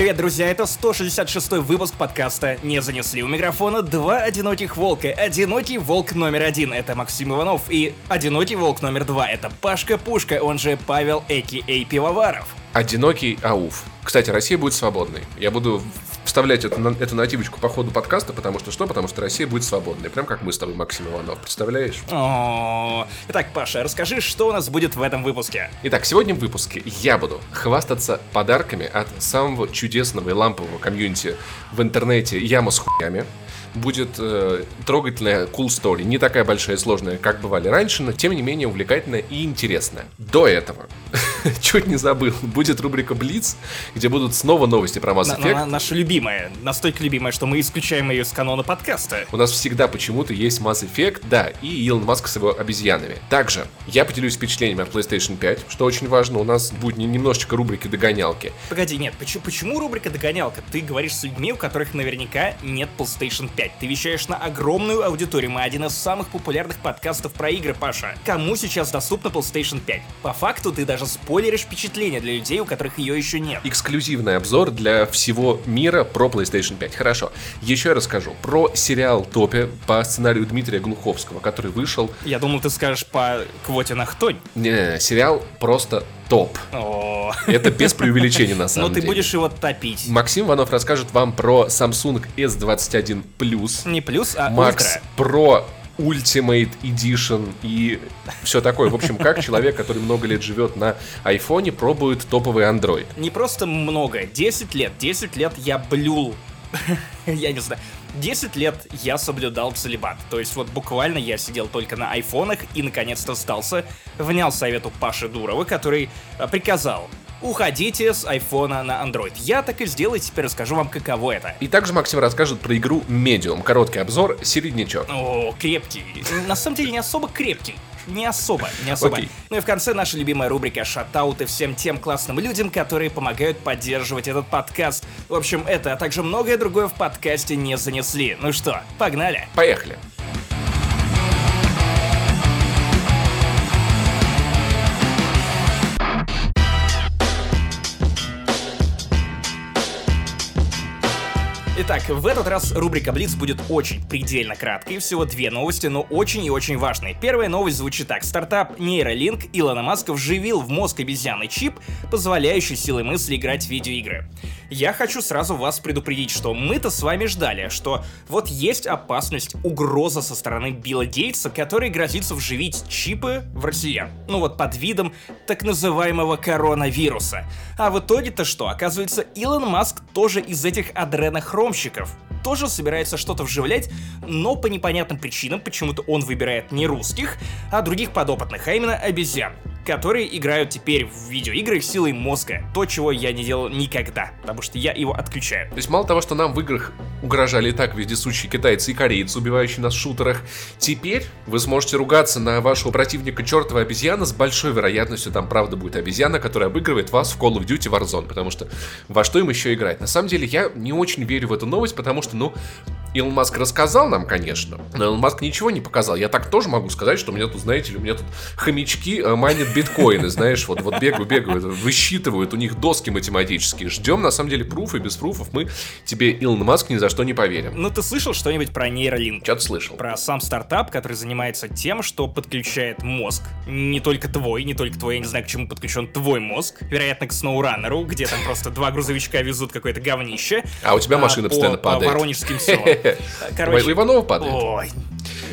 привет, друзья! Это 166 выпуск подкаста «Не занесли». У микрофона два одиноких волка. Одинокий волк номер один — это Максим Иванов. И одинокий волк номер два — это Пашка Пушка, он же Павел Эки Эй Пивоваров. Одинокий ауф. Кстати, Россия будет свободной. Я буду вставлять эту, эту нативочку по ходу подкаста, потому что что? Потому что Россия будет свободной. Прям как мы с тобой, Максим Иванов. Представляешь? О, Итак, Паша, расскажи, что у нас будет в этом выпуске. Итак, сегодня в выпуске я буду хвастаться подарками от самого чудесного и лампового комьюнити в интернете «Яма с хуями» будет э, трогательная cool story. Не такая большая и сложная, как бывали раньше, но тем не менее увлекательная и интересная. До этого, чуть не забыл, будет рубрика Блиц, где будут снова новости про Mass Effect. На, на, наша любимая, настолько любимая, что мы исключаем ее из канона подкаста. У нас всегда почему-то есть Mass Effect, да, и Илон Маск с его обезьянами. Также я поделюсь впечатлениями от PlayStation 5, что очень важно, у нас будет немножечко рубрики догонялки. Погоди, нет, почему, почему рубрика догонялка? Ты говоришь с людьми, у которых наверняка нет PlayStation 5. 5. Ты вещаешь на огромную аудиторию. Мы один из самых популярных подкастов про игры, Паша. Кому сейчас доступна PlayStation 5? По факту ты даже спойлеришь впечатление для людей, у которых ее еще нет. Эксклюзивный обзор для всего мира про PlayStation 5. Хорошо. Еще я расскажу про сериал Топе по сценарию Дмитрия Глуховского, который вышел... Я думал, ты скажешь по квоте на Хтонь. -не, не сериал просто топ. О. Это без преувеличения на самом деле. Но ты будешь его топить. Максим Иванов расскажет вам про Samsung S21 Plus. Не плюс, а Max Pro Ultimate Edition и все такое. В общем, как человек, который много лет живет на айфоне, пробует топовый Android. Не просто много, 10 лет. 10 лет я блюл я не знаю, 10 лет я соблюдал целебат. То есть вот буквально я сидел только на айфонах и наконец-то сдался, внял совету Паши Дурова, который э, приказал уходите с айфона на Android. Я так и сделаю, теперь расскажу вам, каково это. И также Максим расскажет про игру Medium. Короткий обзор, середнячок. О, крепкий. На самом деле не особо крепкий не особо, не особо. Okay. Ну и в конце наша любимая рубрика «Шатауты» всем тем классным людям, которые помогают поддерживать этот подкаст. В общем, это, а также многое другое в подкасте не занесли. Ну что, погнали? Поехали. Итак, в этот раз рубрика Блиц будет очень предельно краткой, всего две новости, но очень и очень важные. Первая новость звучит так. Стартап Neuralink Илона Маска вживил в мозг обезьяны чип, позволяющий силой мысли играть в видеоигры. Я хочу сразу вас предупредить, что мы-то с вами ждали, что вот есть опасность, угроза со стороны Билла Гейтса, который грозится вживить чипы в россиян. Ну вот под видом так называемого коронавируса. А в итоге-то что? Оказывается, Илон Маск тоже из этих адренохром рекламщиков тоже собирается что-то вживлять, но по непонятным причинам почему-то он выбирает не русских, а других подопытных, а именно обезьян которые играют теперь в видеоигры силой мозга. То, чего я не делал никогда, потому что я его отключаю. То есть мало того, что нам в играх угрожали и так вездесущие китайцы и корейцы, убивающие нас в шутерах, теперь вы сможете ругаться на вашего противника чертова обезьяна с большой вероятностью там правда будет обезьяна, которая обыгрывает вас в Call of Duty Warzone, потому что во что им еще играть? На самом деле я не очень верю в эту новость, потому что, ну, Илон Маск рассказал нам, конечно, но Илон Маск ничего не показал. Я так тоже могу сказать, что у меня тут, знаете ли, у меня тут хомячки э, майнят биткоины, знаешь, вот, вот бегают, бегают, высчитывают, у них доски математические. Ждем, на самом деле, пруфы, без пруфов мы тебе, Илон Маск, ни за что не поверим. Ну, ты слышал что-нибудь про нейролинк? Что-то слышал. Про сам стартап, который занимается тем, что подключает мозг. Не только твой, не только твой, я не знаю, к чему подключен твой мозг. Вероятно, к SnowRunner, где там просто два грузовичка везут какое-то говнище. А у тебя машина а, постоянно по, падает. По Воронежским селам. Короче, Иванова падает. Ой,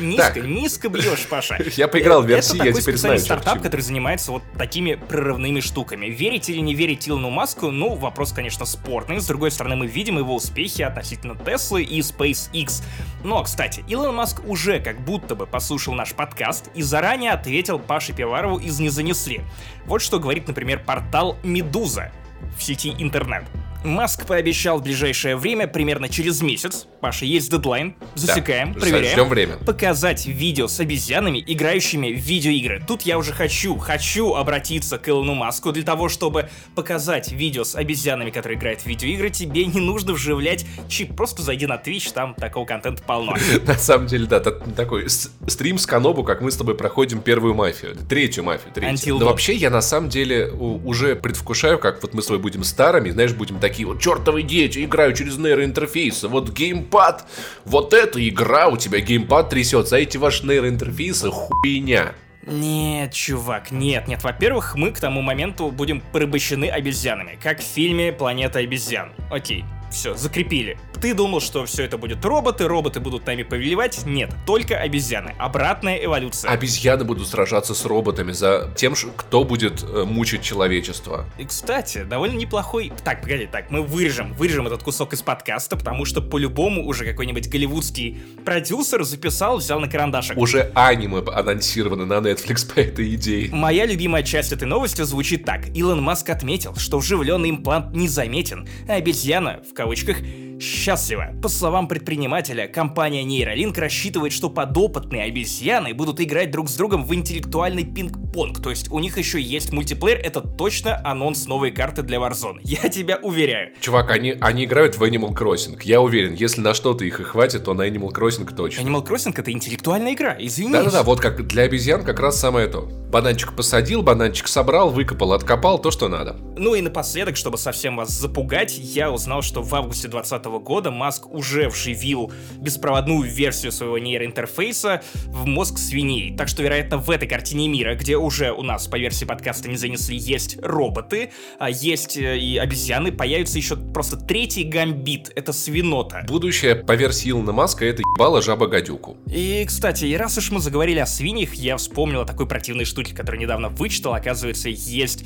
Низко, так. низко бьешь, Паша. Я поиграл в версии, я теперь знаю. Это стартап, который занимается вот такими прорывными штуками. Верить или не верить Илону Маску, ну, вопрос, конечно, спорный. С другой стороны, мы видим его успехи относительно Теслы и SpaceX. Но, кстати, Илон Маск уже как будто бы послушал наш подкаст и заранее ответил Паше Пиварову из «Не занесли». Вот что говорит, например, портал «Медуза» в сети интернет. Маск пообещал в ближайшее время, примерно через месяц, Паша, есть дедлайн, засекаем, да, проверяем, ждем время. показать видео с обезьянами, играющими в видеоигры. Тут я уже хочу, хочу обратиться к Илону Маску для того, чтобы показать видео с обезьянами, которые играют в видеоигры, тебе не нужно вживлять чип, просто зайди на Twitch, там такого контента полно. На самом деле, да, такой стрим с Канобу, как мы с тобой проходим первую мафию, третью мафию, третью. Но вообще я на самом деле уже предвкушаю, как вот мы с тобой будем старыми, знаешь, будем такими такие вот чертовы дети, играю через нейроинтерфейсы, вот геймпад, вот эта игра, у тебя геймпад трясется, а эти ваши нейроинтерфейсы хуйня. Нет, чувак, нет, нет. Во-первых, мы к тому моменту будем порабощены обезьянами, как в фильме «Планета обезьян». Окей, все, закрепили. Ты думал, что все это будет роботы, роботы будут нами повелевать? Нет, только обезьяны. Обратная эволюция. Обезьяны будут сражаться с роботами за тем, кто будет э, мучить человечество. И, кстати, довольно неплохой... Так, погоди, так, мы вырежем, вырежем этот кусок из подкаста, потому что по-любому уже какой-нибудь голливудский продюсер записал, взял на карандашик. Уже аниме анонсировано на Netflix по этой идее. Моя любимая часть этой новости звучит так. Илон Маск отметил, что вживленный имплант незаметен, а обезьяна, в кавычках, счастлива. По словам предпринимателя, компания Neuralink рассчитывает, что подопытные обезьяны будут играть друг с другом в интеллектуальный пинг-понг, то есть у них еще есть мультиплеер, это точно анонс новой карты для Warzone. Я тебя уверяю. Чувак, они, они играют в Animal Crossing. Я уверен, если на что-то их и хватит, то на Animal Crossing точно. Animal Crossing это интеллектуальная игра, извини. Да-да-да, вот как для обезьян как раз самое то. Бананчик посадил, бананчик собрал, выкопал, откопал то, что надо. Ну и напоследок, чтобы совсем вас запугать, я узнал, что в августе 2020 года Маск уже вживил беспроводную версию своего нейроинтерфейса в мозг свиней. Так что, вероятно, в этой картине мира, где уже у нас по версии подкаста не занесли, есть роботы, а есть э, и обезьяны, появится еще просто третий гамбит. Это свинота. Будущее по версии Илона Маска это ебало жаба-гадюку. И, кстати, и раз уж мы заговорили о свиньях, я вспомнил о такой противной штуке которую недавно вычитал, оказывается, есть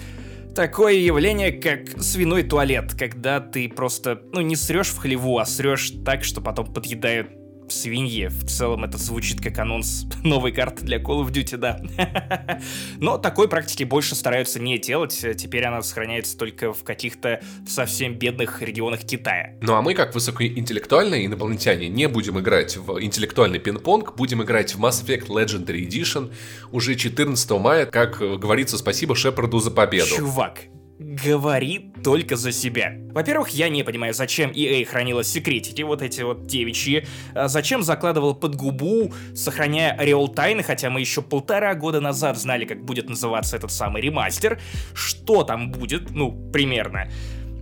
такое явление, как свиной туалет, когда ты просто, ну, не срешь в хлеву, а срешь так, что потом подъедают свиньи. В целом это звучит как анонс новой карты для Call of Duty, да. Но такой практики больше стараются не делать. Теперь она сохраняется только в каких-то совсем бедных регионах Китая. Ну а мы, как высокоинтеллектуальные инопланетяне, не будем играть в интеллектуальный пинг-понг, будем играть в Mass Effect Legendary Edition уже 14 мая, как говорится, спасибо Шепарду за победу. Чувак, говорит только за себя. Во-первых, я не понимаю, зачем EA хранила секретики, вот эти вот девичьи, а зачем закладывал под губу, сохраняя ореол тайны, хотя мы еще полтора года назад знали, как будет называться этот самый ремастер, что там будет, ну, примерно.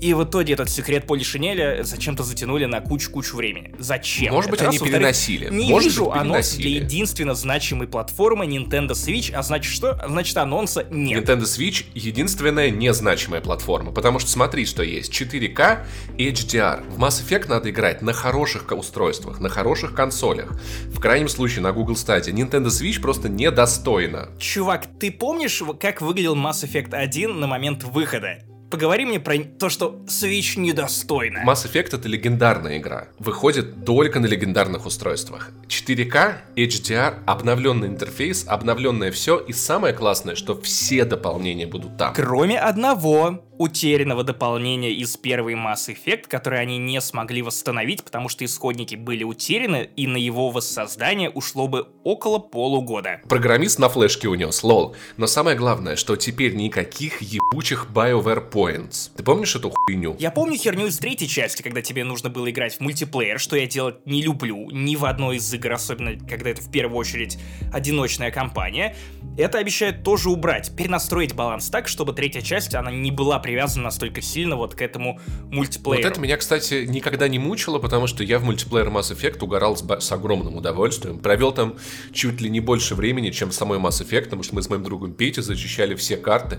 И в итоге этот секрет Поли Шинеля зачем-то затянули на кучу-кучу времени. Зачем? Может быть, Это они раз, переносили. Не Может вижу быть, анонс для переносили. единственно значимой платформы Nintendo Switch, а значит что? Значит анонса нет. Nintendo Switch единственная незначимая платформа, потому что смотри, что есть 4К и HDR. В Mass Effect надо играть на хороших устройствах, на хороших консолях. В крайнем случае на Google Stadia. Nintendo Switch просто недостойна. Чувак, ты помнишь, как выглядел Mass Effect 1 на момент выхода? Поговори мне про то, что Switch недостойна. Mass Effect это легендарная игра. Выходит только на легендарных устройствах. 4К, HDR, обновленный интерфейс, обновленное все. И самое классное, что все дополнения будут там. Кроме одного утерянного дополнения из первой Mass Effect, который они не смогли восстановить, потому что исходники были утеряны, и на его воссоздание ушло бы около полугода. Программист на флешке унес, лол. Но самое главное, что теперь никаких ебучих BioWare Points. Ты помнишь эту хуйню? Я помню херню из третьей части, когда тебе нужно было играть в мультиплеер, что я делать не люблю ни в одной из игр, особенно когда это в первую очередь одиночная кампания. Это обещают тоже убрать, перенастроить баланс так, чтобы третья часть, она не была привязана настолько сильно вот к этому мультиплееру. Вот это меня, кстати, никогда не мучило, потому что я в мультиплеер Mass Effect угорал с, с огромным удовольствием. Провел там чуть ли не больше времени, чем в самой Mass Effect, потому что мы с моим другом Петей зачищали все карты,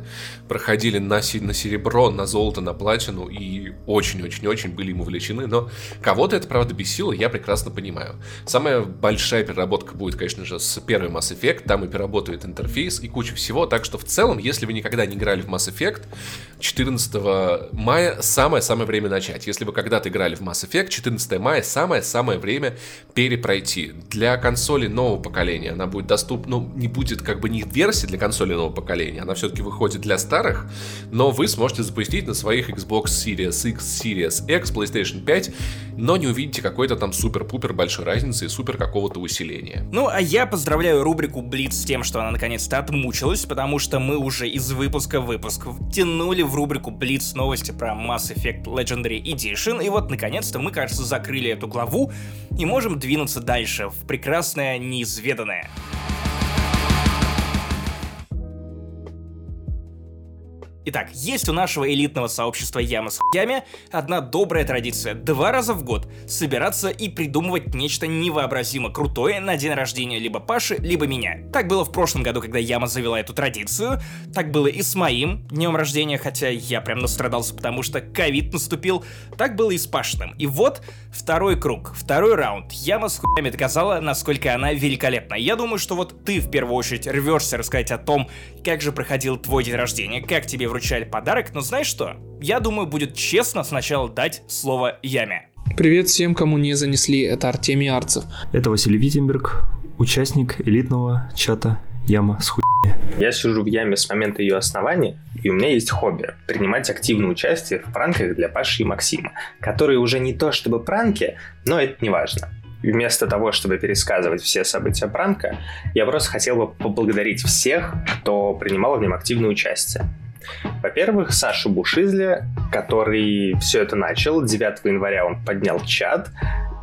проходили на, на серебро, на золото, на платину, и очень-очень-очень были им увлечены. Но кого-то это, правда, бесило, я прекрасно понимаю. Самая большая переработка будет, конечно же, с первой Mass Effect, там и переработает интерфейс и куча всего, так что в целом, если вы никогда не играли в Mass Effect, 14 мая самое-самое время начать. Если вы когда-то играли в Mass Effect, 14 мая самое-самое время перепройти. Для консоли нового поколения она будет доступна, ну, не будет как бы не версии для консоли нового поколения, она все-таки выходит для старых, но вы сможете запустить на своих Xbox Series X, Series X, PlayStation 5, но не увидите какой-то там супер-пупер большой разницы и супер какого-то усиления. Ну, а я поздравляю рубрику Блиц с тем, что она наконец-то отмучилась, потому что мы уже из выпуска в выпуск тянули в рубрику Блиц новости про Mass Effect Legendary Edition, и вот наконец-то мы, кажется, закрыли эту главу и можем двинуться дальше в прекрасное неизведанное. Итак, есть у нашего элитного сообщества Ямы с хуями одна добрая традиция. Два раза в год собираться и придумывать нечто невообразимо крутое на день рождения либо Паши, либо меня. Так было в прошлом году, когда Яма завела эту традицию. Так было и с моим днем рождения, хотя я прям настрадался, потому что ковид наступил. Так было и с Пашиным. И вот второй круг, второй раунд. Яма с хуями доказала, насколько она великолепна. Я думаю, что вот ты в первую очередь рвешься рассказать о том, как же проходил твой день рождения, как тебе вручали подарок, но знаешь что? Я думаю, будет честно сначала дать слово Яме. Привет всем, кому не занесли, это Артемий Арцев. Это Василий Витенберг, участник элитного чата Яма с хуй. Я сижу в яме с момента ее основания, и у меня есть хобби – принимать активное участие в пранках для Паши и Максима, которые уже не то чтобы пранки, но это не важно. Вместо того, чтобы пересказывать все события пранка, я просто хотел бы поблагодарить всех, кто принимал в нем активное участие. Во-первых, Сашу Бушизля, который все это начал. 9 января он поднял чат,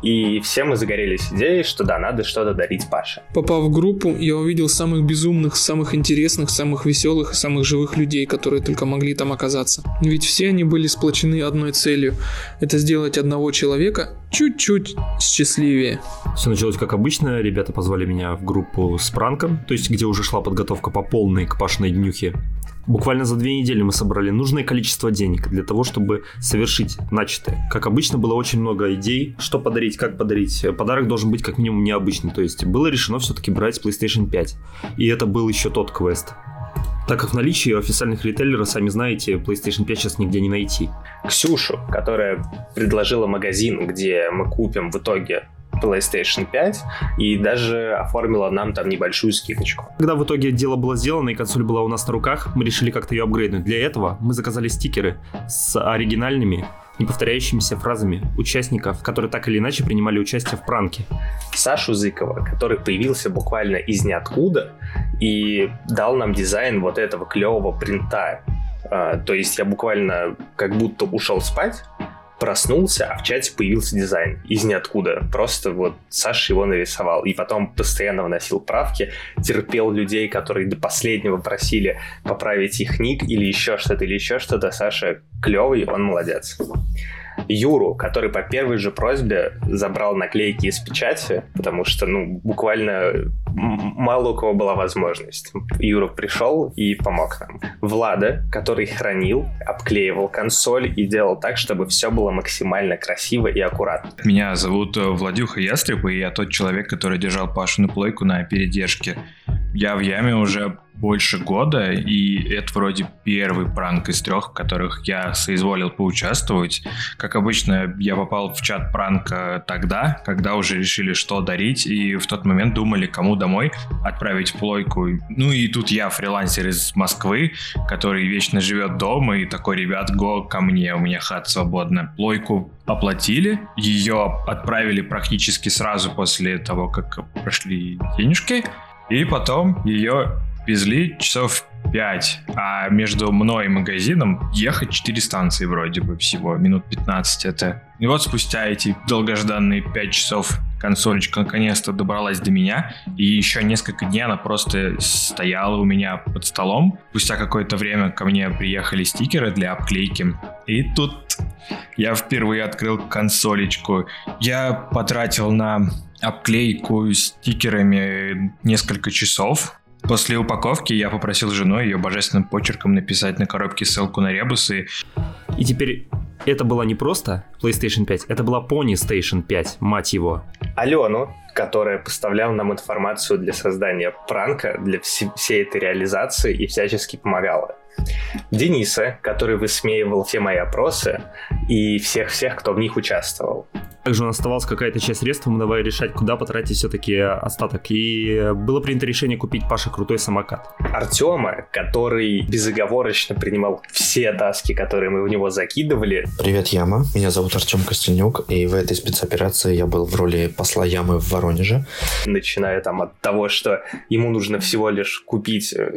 и все мы загорелись идеей, что да, надо что-то дарить Паше. Попав в группу, я увидел самых безумных, самых интересных, самых веселых и самых живых людей, которые только могли там оказаться. Ведь все они были сплочены одной целью – это сделать одного человека чуть-чуть счастливее. Все началось как обычно, ребята позвали меня в группу с пранком, то есть где уже шла подготовка по полной к Пашиной днюхе. Буквально за две недели мы собрали нужное количество денег для того, чтобы совершить начатое. Как обычно, было очень много идей, что подарить, как подарить. Подарок должен быть как минимум необычный. То есть было решено все-таки брать PlayStation 5. И это был еще тот квест. Так как в наличии официальных ритейлеров, сами знаете, PlayStation 5 сейчас нигде не найти. Ксюшу, которая предложила магазин, где мы купим в итоге PlayStation 5 и даже оформила нам там небольшую скидочку. Когда в итоге дело было сделано и консоль была у нас на руках, мы решили как-то ее апгрейднуть. Для этого мы заказали стикеры с оригинальными неповторяющимися фразами участников, которые так или иначе принимали участие в пранке. Сашу Зыкова, который появился буквально из ниоткуда и дал нам дизайн вот этого клевого принта. А, то есть я буквально как будто ушел спать, проснулся, а в чате появился дизайн из ниоткуда. Просто вот Саша его нарисовал. И потом постоянно вносил правки, терпел людей, которые до последнего просили поправить их ник или еще что-то, или еще что-то. Саша клевый, он молодец. Юру, который по первой же просьбе забрал наклейки из печати, потому что, ну, буквально мало у кого была возможность. Юра пришел и помог нам. Влада, который хранил, обклеивал консоль и делал так, чтобы все было максимально красиво и аккуратно. Меня зовут э, Владюха Ястреб, и я тот человек, который держал Пашу на плойку на передержке. Я в яме уже больше года, и это вроде первый пранк из трех, в которых я соизволил поучаствовать. Как обычно, я попал в чат пранка тогда, когда уже решили, что дарить, и в тот момент думали, кому домой отправить плойку. Ну и тут я, фрилансер из Москвы, который вечно живет дома, и такой, ребят, го ко мне, у меня хат свободна. Плойку оплатили, ее отправили практически сразу после того, как прошли денежки, и потом ее везли часов 5, а между мной и магазином ехать 4 станции вроде бы всего, минут 15 это. И вот спустя эти долгожданные 5 часов консолечка наконец-то добралась до меня, и еще несколько дней она просто стояла у меня под столом. Спустя какое-то время ко мне приехали стикеры для обклейки, и тут я впервые открыл консолечку. Я потратил на обклейку стикерами несколько часов, После упаковки я попросил жену ее божественным почерком написать на коробке ссылку на ребусы. И теперь это была не просто PlayStation 5, это была Pony Station 5, мать его. Алену, которая поставляла нам информацию для создания пранка, для вс- всей этой реализации и всячески помогала. Дениса, который высмеивал все мои опросы и всех-всех, кто в них участвовал. Также у нас оставалась какая-то часть средств, мы давай решать, куда потратить все-таки остаток. И было принято решение купить Паше крутой самокат. Артема, который безоговорочно принимал все таски, которые мы в него закидывали. Привет, Яма. Меня зовут Артем Костельнюк, и в этой спецоперации я был в роли посла Ямы в Воронеже. Начиная там от того, что ему нужно всего лишь купить э,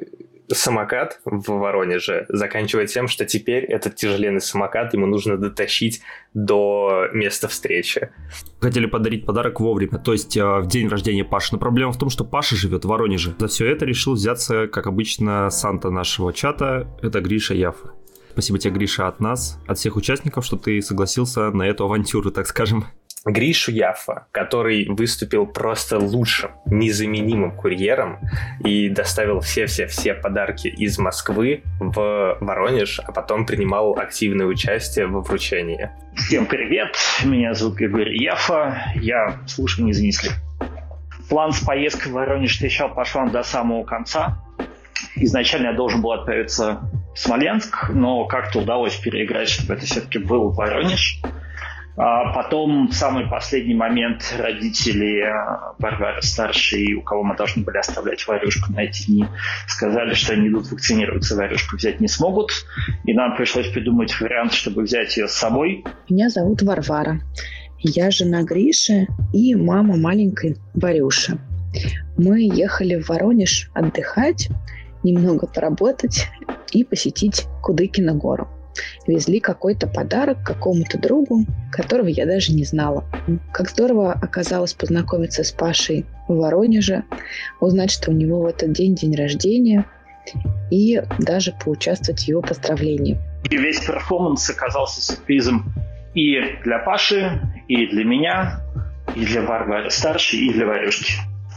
самокат в Воронеже заканчивает тем, что теперь этот тяжеленный самокат ему нужно дотащить до места встречи. Хотели подарить подарок вовремя, то есть э, в день рождения Паши. Но проблема в том, что Паша живет в Воронеже. За все это решил взяться, как обычно, Санта нашего чата. Это Гриша Яфа. Спасибо тебе, Гриша, от нас, от всех участников, что ты согласился на эту авантюру, так скажем. Гришу Яфа, который выступил просто лучшим, незаменимым курьером и доставил все-все-все подарки из Москвы в Воронеж, а потом принимал активное участие во вручении. Всем привет, меня зовут Григорий Яфа, я слушаю не занесли. План с поездкой в Воронеж встречал по швам до самого конца. Изначально я должен был отправиться в Смоленск, но как-то удалось переиграть, чтобы это все-таки был Воронеж. А потом, в самый последний момент, родители Варвары э, старшие, у кого мы должны были оставлять Варюшку на эти дни, сказали, что они идут вакцинироваться, Варюшку взять не смогут. И нам пришлось придумать вариант, чтобы взять ее с собой. Меня зовут Варвара. Я жена Гриши и мама маленькой Варюши. Мы ехали в Воронеж отдыхать, немного поработать и посетить Кудыкина гору везли какой-то подарок какому-то другу, которого я даже не знала. Как здорово оказалось познакомиться с Пашей в Воронеже, узнать, что у него в этот день день рождения, и даже поучаствовать в его поздравлении. И весь перформанс оказался сюрпризом и для Паши, и для меня, и для Варвары старшей, и для Варюшки.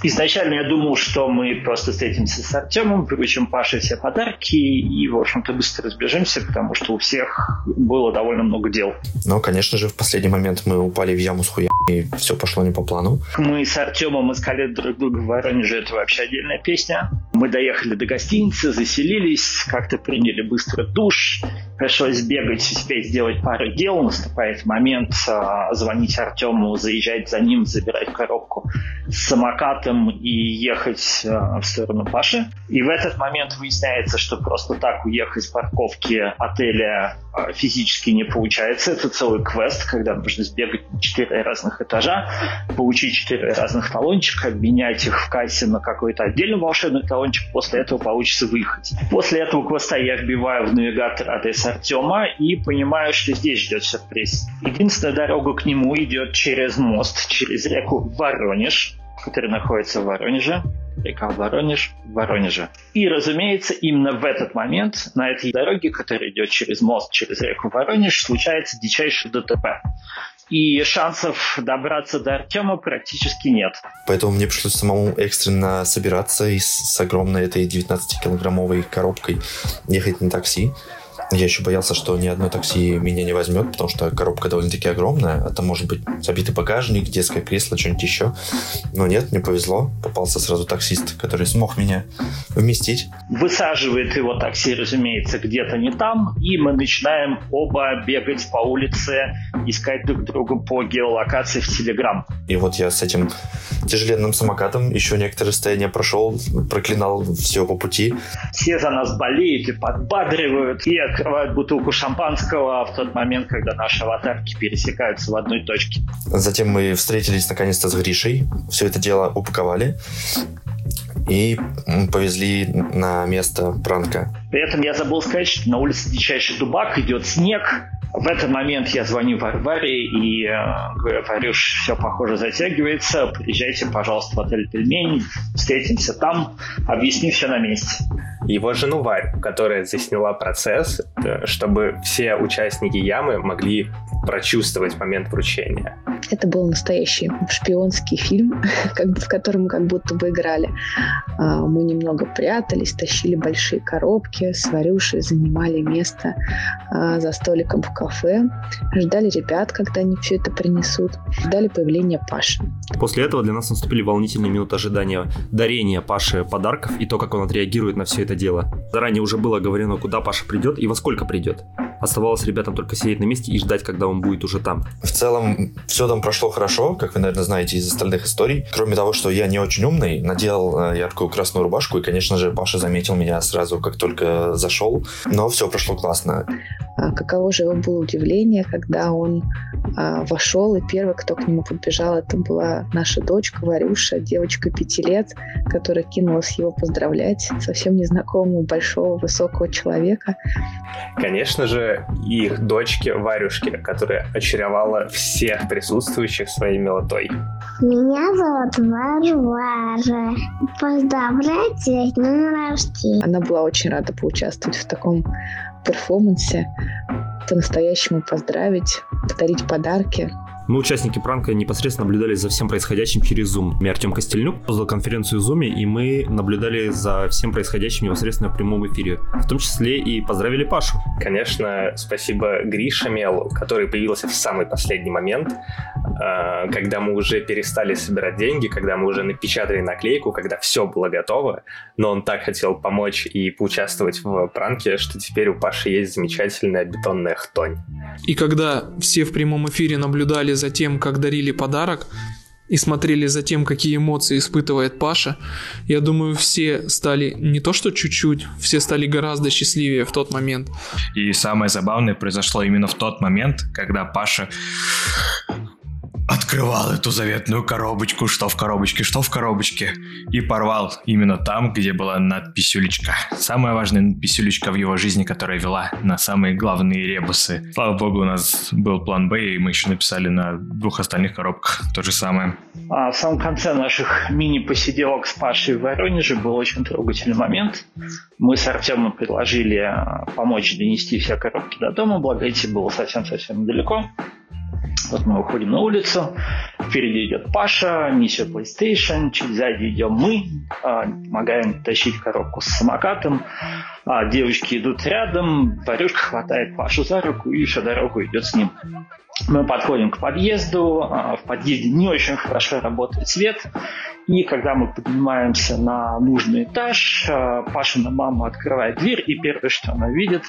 Изначально я думал, что мы просто встретимся с Артемом, вручим Паше все подарки и, в общем-то, быстро разбежимся, потому что у всех было довольно много дел. Но, конечно же, в последний момент мы упали в яму с хуя и все пошло не по плану. Мы с Артемом искали друг друга в Воронеже, это вообще отдельная песня. Мы доехали до гостиницы, заселились, как-то приняли быстрый душ, пришлось бегать, успеть сделать пару дел, наступает момент а, звонить Артему, заезжать за ним, забирать коробку с самокатом и ехать а, в сторону Паши. И в этот момент выясняется, что просто так уехать с парковки отеля а, физически не получается. Это целый квест, когда нужно сбегать четыре разных этажа, получить четыре разных талончика, обменять их в кассе на какой-то отдельный волшебный талончик, после этого получится выехать. После этого квеста я вбиваю в навигатор адрес Артема и понимаю, что здесь ждет сюрприз. Единственная дорога к нему идет через мост, через реку Воронеж, который находится в Воронеже река Воронеж в Воронеже. И, разумеется, именно в этот момент на этой дороге, которая идет через мост, через реку Воронеж, случается дичайший ДТП и шансов добраться до Артема практически нет. Поэтому мне пришлось самому экстренно собираться и с огромной этой 19-килограммовой коробкой ехать на такси. Я еще боялся, что ни одно такси меня не возьмет, потому что коробка довольно-таки огромная. Это может быть забитый багажник, детское кресло, что-нибудь еще. Но нет, не повезло. Попался сразу таксист, который смог меня вместить. Высаживает его такси, разумеется, где-то не там. И мы начинаем оба бегать по улице, искать друг друга по геолокации в Телеграм. И вот я с этим тяжеленным самокатом еще некоторое расстояние прошел, проклинал все по пути. Все за нас болеют и подбадривают. И открывают бутылку шампанского в тот момент, когда наши аватарки пересекаются в одной точке. Затем мы встретились наконец-то с Гришей, все это дело упаковали и повезли на место пранка. При этом я забыл сказать, что на улице Дичайший Дубак идет снег, в этот момент я звоню Варваре и э, говорю, Варюш, все, похоже, затягивается, приезжайте, пожалуйста, в отель «Пельмень», встретимся там, объясни все на месте. Его жену Варю, которая засняла процесс, э, чтобы все участники ямы могли прочувствовать момент вручения. Это был настоящий шпионский фильм, в котором мы как будто бы играли. А, мы немного прятались, тащили большие коробки, с Варюшей занимали место а, за столиком в кафе, ждали ребят, когда они все это принесут, ждали появления Паши. После этого для нас наступили волнительные минуты ожидания дарения Паше подарков и то, как он отреагирует на все это дело. Заранее уже было говорено, куда Паша придет и во сколько придет. Оставалось ребятам только сидеть на месте и ждать, когда он будет уже там. В целом, все там прошло хорошо, как вы, наверное, знаете из остальных историй. Кроме того, что я не очень умный, надел э, яркую красную рубашку, и, конечно же, Паша заметил меня сразу, как только зашел. Но все прошло классно. а, каково же его было удивление, когда он а, вошел, и первый, кто к нему подбежал, это была наша дочка Варюша, девочка пяти лет, которая кинулась его поздравлять, совсем незнакомого большого высокого человека. Конечно же, их дочке Варюшке, которая очаровала всех присутствующих своей милотой. Меня зовут Варвара. Поздравляйте с днем рождения. Она была очень рада поучаствовать в таком перформансе, по-настоящему поздравить, подарить подарки. Мы, участники пранка, непосредственно наблюдали за всем происходящим через Zoom. Я Артем Костельнюк создал конференцию в Zoom, и мы наблюдали за всем происходящим непосредственно в прямом эфире. В том числе и поздравили Пашу. Конечно, спасибо Грише Мелу, который появился в самый последний момент, а, когда мы уже перестали собирать деньги, когда мы уже напечатали наклейку, когда все было готово, но он так хотел помочь и поучаствовать в пранке, что теперь у Паши есть замечательная бетонная хтонь. И когда все в прямом эфире наблюдали за тем, как дарили подарок, и смотрели за тем, какие эмоции испытывает Паша, я думаю, все стали не то что чуть-чуть, все стали гораздо счастливее в тот момент. И самое забавное произошло именно в тот момент, когда Паша открывал эту заветную коробочку, что в коробочке, что в коробочке, и порвал именно там, где была надпись «Уличка». Самая важная надпись «Уличка» в его жизни, которая вела на самые главные ребусы. Слава богу, у нас был план «Б», и мы еще написали на двух остальных коробках то же самое. А в самом конце наших мини-посиделок с Пашей в Воронеже был очень трогательный момент. Мы с Артемом предложили а, помочь донести все коробки до дома, благо идти было совсем-совсем далеко. Вот мы выходим на улицу, впереди идет Паша, несет PlayStation, чуть сзади идем мы, а, помогаем тащить коробку с самокатом, а девочки идут рядом, Варюшка хватает Пашу за руку и всю дорогу идет с ним. Мы подходим к подъезду, а, в подъезде не очень хорошо работает свет, и когда мы поднимаемся на нужный этаж, а, Пашина мама открывает дверь, и первое, что она видит,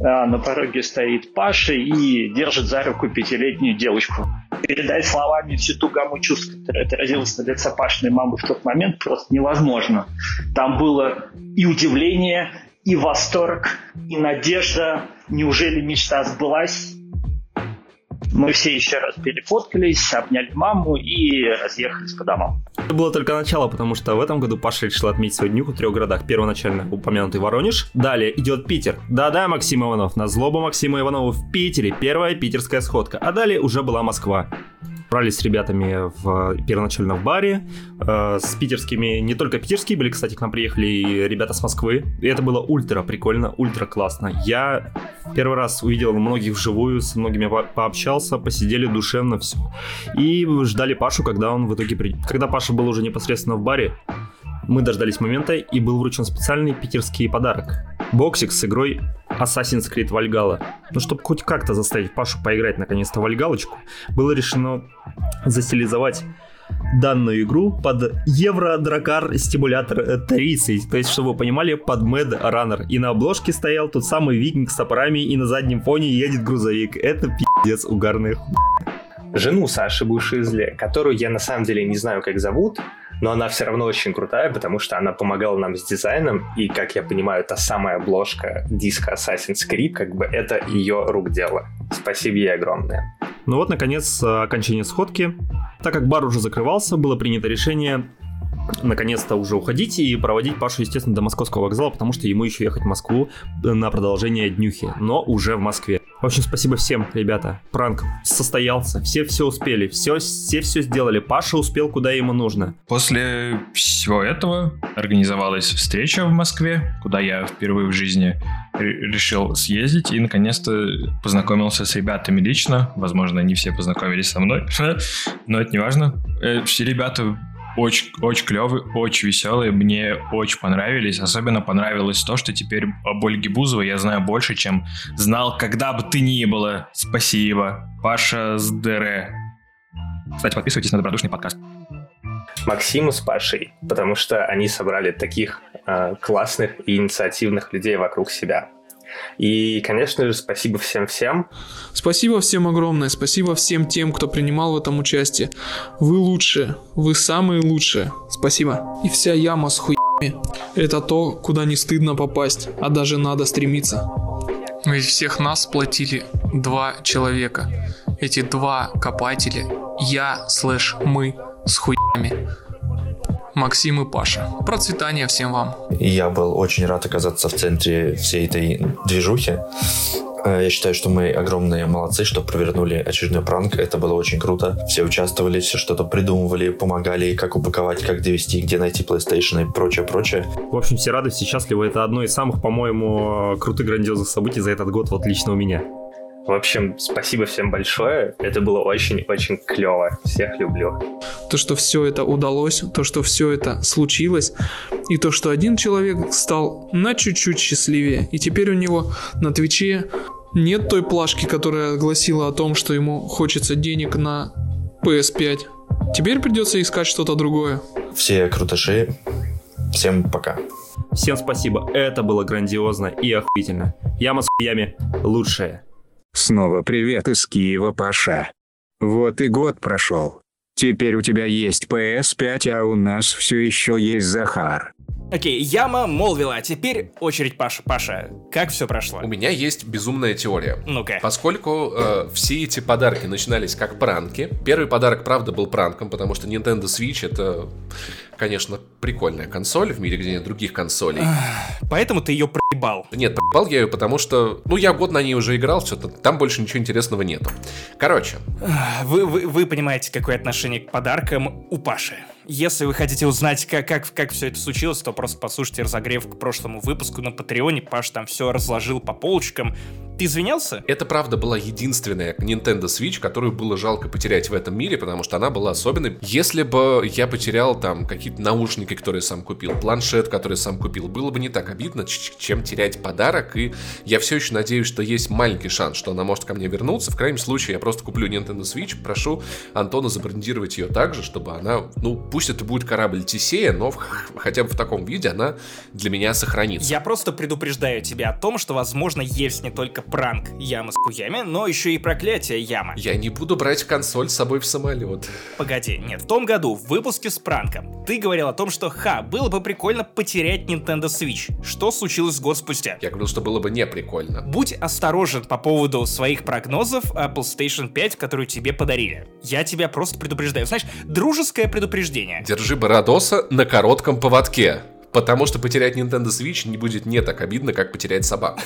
а, на пороге стоит Паша и держит за руку пятилетнюю девочку. Передать словами всю ту гамму чувств, которая отразилась на лице Пашиной мамы в тот момент, просто невозможно. Там было и удивление, и восторг, и надежда. Неужели мечта сбылась? Мы все еще раз перефоткались, обняли маму и разъехались по домам. Это было только начало, потому что в этом году Паша решил отметить свою днюху в трех городах. Первоначально упомянутый Воронеж, далее идет Питер. Да-да, Максим Иванов, на злобу Максима Иванова в Питере, первая питерская сходка. А далее уже была Москва брались с ребятами в, первоначально в баре, э, с питерскими, не только питерские были, кстати, к нам приехали и ребята с Москвы, и это было ультра прикольно, ультра классно. Я первый раз увидел многих вживую, с многими по пообщался, посидели душевно, все. И ждали Пашу, когда он в итоге придет. Когда Паша был уже непосредственно в баре, мы дождались момента, и был вручен специальный питерский подарок. Боксик с игрой Assassin's Creed Valhalla. Ну, чтобы хоть как-то заставить Пашу поиграть наконец-то Вальгалочку, было решено застилизовать данную игру под Евро Дракар стимулятор 30. То есть, чтобы вы понимали, под Mad Runner. И на обложке стоял тот самый викинг с топорами, и на заднем фоне едет грузовик. Это пиздец угарный Жену Саши Бушизли, которую я на самом деле не знаю, как зовут, но она все равно очень крутая, потому что она помогала нам с дизайном, и, как я понимаю, та самая обложка диска Assassin's Creed, как бы это ее рук дело. Спасибо ей огромное. Ну вот, наконец, окончание сходки. Так как бар уже закрывался, было принято решение наконец-то уже уходить и проводить Пашу, естественно, до московского вокзала, потому что ему еще ехать в Москву на продолжение днюхи, но уже в Москве. В общем, спасибо всем, ребята. Пранк состоялся, все все успели, все все все сделали. Паша успел куда ему нужно. После всего этого организовалась встреча в Москве, куда я впервые в жизни решил съездить и наконец-то познакомился с ребятами лично. Возможно, не все познакомились со мной, но это не важно. Э, все ребята очень, очень клевые, очень веселые, мне очень понравились. Особенно понравилось то, что теперь об Ольге Бузовой я знаю больше, чем знал, когда бы ты ни было. Спасибо. Паша с ДР. Кстати, подписывайтесь на добродушный подкаст. Максиму с Пашей, потому что они собрали таких э, классных и инициативных людей вокруг себя. И, конечно же, спасибо всем-всем. Спасибо всем огромное. Спасибо всем тем, кто принимал в этом участие. Вы лучшие. Вы самые лучшие. Спасибо. И вся яма с хуями. Это то, куда не стыдно попасть, а даже надо стремиться. Ведь всех нас сплотили два человека. Эти два копателя, я слэш мы с хуями. Максим и Паша. Процветания всем вам. Я был очень рад оказаться в центре всей этой движухи. Э, Я считаю, что мы огромные молодцы, что провернули очередной пранк. Это было очень круто. Все участвовали, все что-то придумывали, помогали, как упаковать, как довести, где найти PlayStation и прочее, прочее. В общем, все рады, все счастливы. Это одно из самых, по-моему, крутых, грандиозных событий за этот год, вот лично у меня. В общем, спасибо всем большое. Это было очень-очень клево. Всех люблю. То, что все это удалось, то, что все это случилось, и то, что один человек стал на чуть-чуть счастливее. И теперь у него на Твиче нет той плашки, которая гласила о том, что ему хочется денег на PS5. Теперь придется искать что-то другое. Все крутыши. Всем пока. Всем спасибо, это было грандиозно и охуительно. Яма с хуями лучшая. Снова привет из Киева, Паша. Вот и год прошел. Теперь у тебя есть PS5, а у нас все еще есть Захар. Окей, Яма молвила, а теперь очередь Паша. Паша, как все прошло? У меня есть безумная теория. Ну-ка. Поскольку э, все эти подарки начинались как пранки, первый подарок, правда, был пранком, потому что Nintendo Switch это, конечно, прикольная консоль в мире, где нет других консолей. Поэтому ты ее проебал. Нет, проебал я ее, потому что, ну, я год на ней уже играл, что-то там больше ничего интересного нету. Короче, Вы, вы, вы понимаете, какое отношение к подаркам у Паши. Если вы хотите узнать, как, как, как все это случилось, то просто послушайте разогрев к прошлому выпуску на Патреоне. Паш там все разложил по полочкам. Ты извинялся? это, правда, была единственная Nintendo Switch, которую было жалко потерять в этом мире, потому что она была особенной. Если бы я потерял там какие-то наушники, которые сам купил, планшет, который сам купил, было бы не так обидно, чем терять подарок, и я все еще надеюсь, что есть маленький шанс, что она может ко мне вернуться. В крайнем случае, я просто куплю Nintendo Switch, прошу Антона забрендировать ее так же, чтобы она, ну, пусть это будет корабль Тесея, но в- хотя бы в таком виде она для меня сохранится. Я просто предупреждаю тебя о том, что, возможно, есть не только пранк Ямы с хуями, но еще и проклятие Яма. Я не буду брать консоль с собой в самолет. Погоди, нет, в том году, в выпуске с пранком, ты говорил о том, что, ха, было бы прикольно потерять Nintendo Switch. Что случилось год спустя? Я говорил, что было бы не прикольно. Будь осторожен по поводу своих прогнозов о PlayStation 5, которую тебе подарили. Я тебя просто предупреждаю. Знаешь, дружеское предупреждение. Держи Бородоса на коротком поводке. Потому что потерять Nintendo Switch не будет не так обидно, как потерять собаку.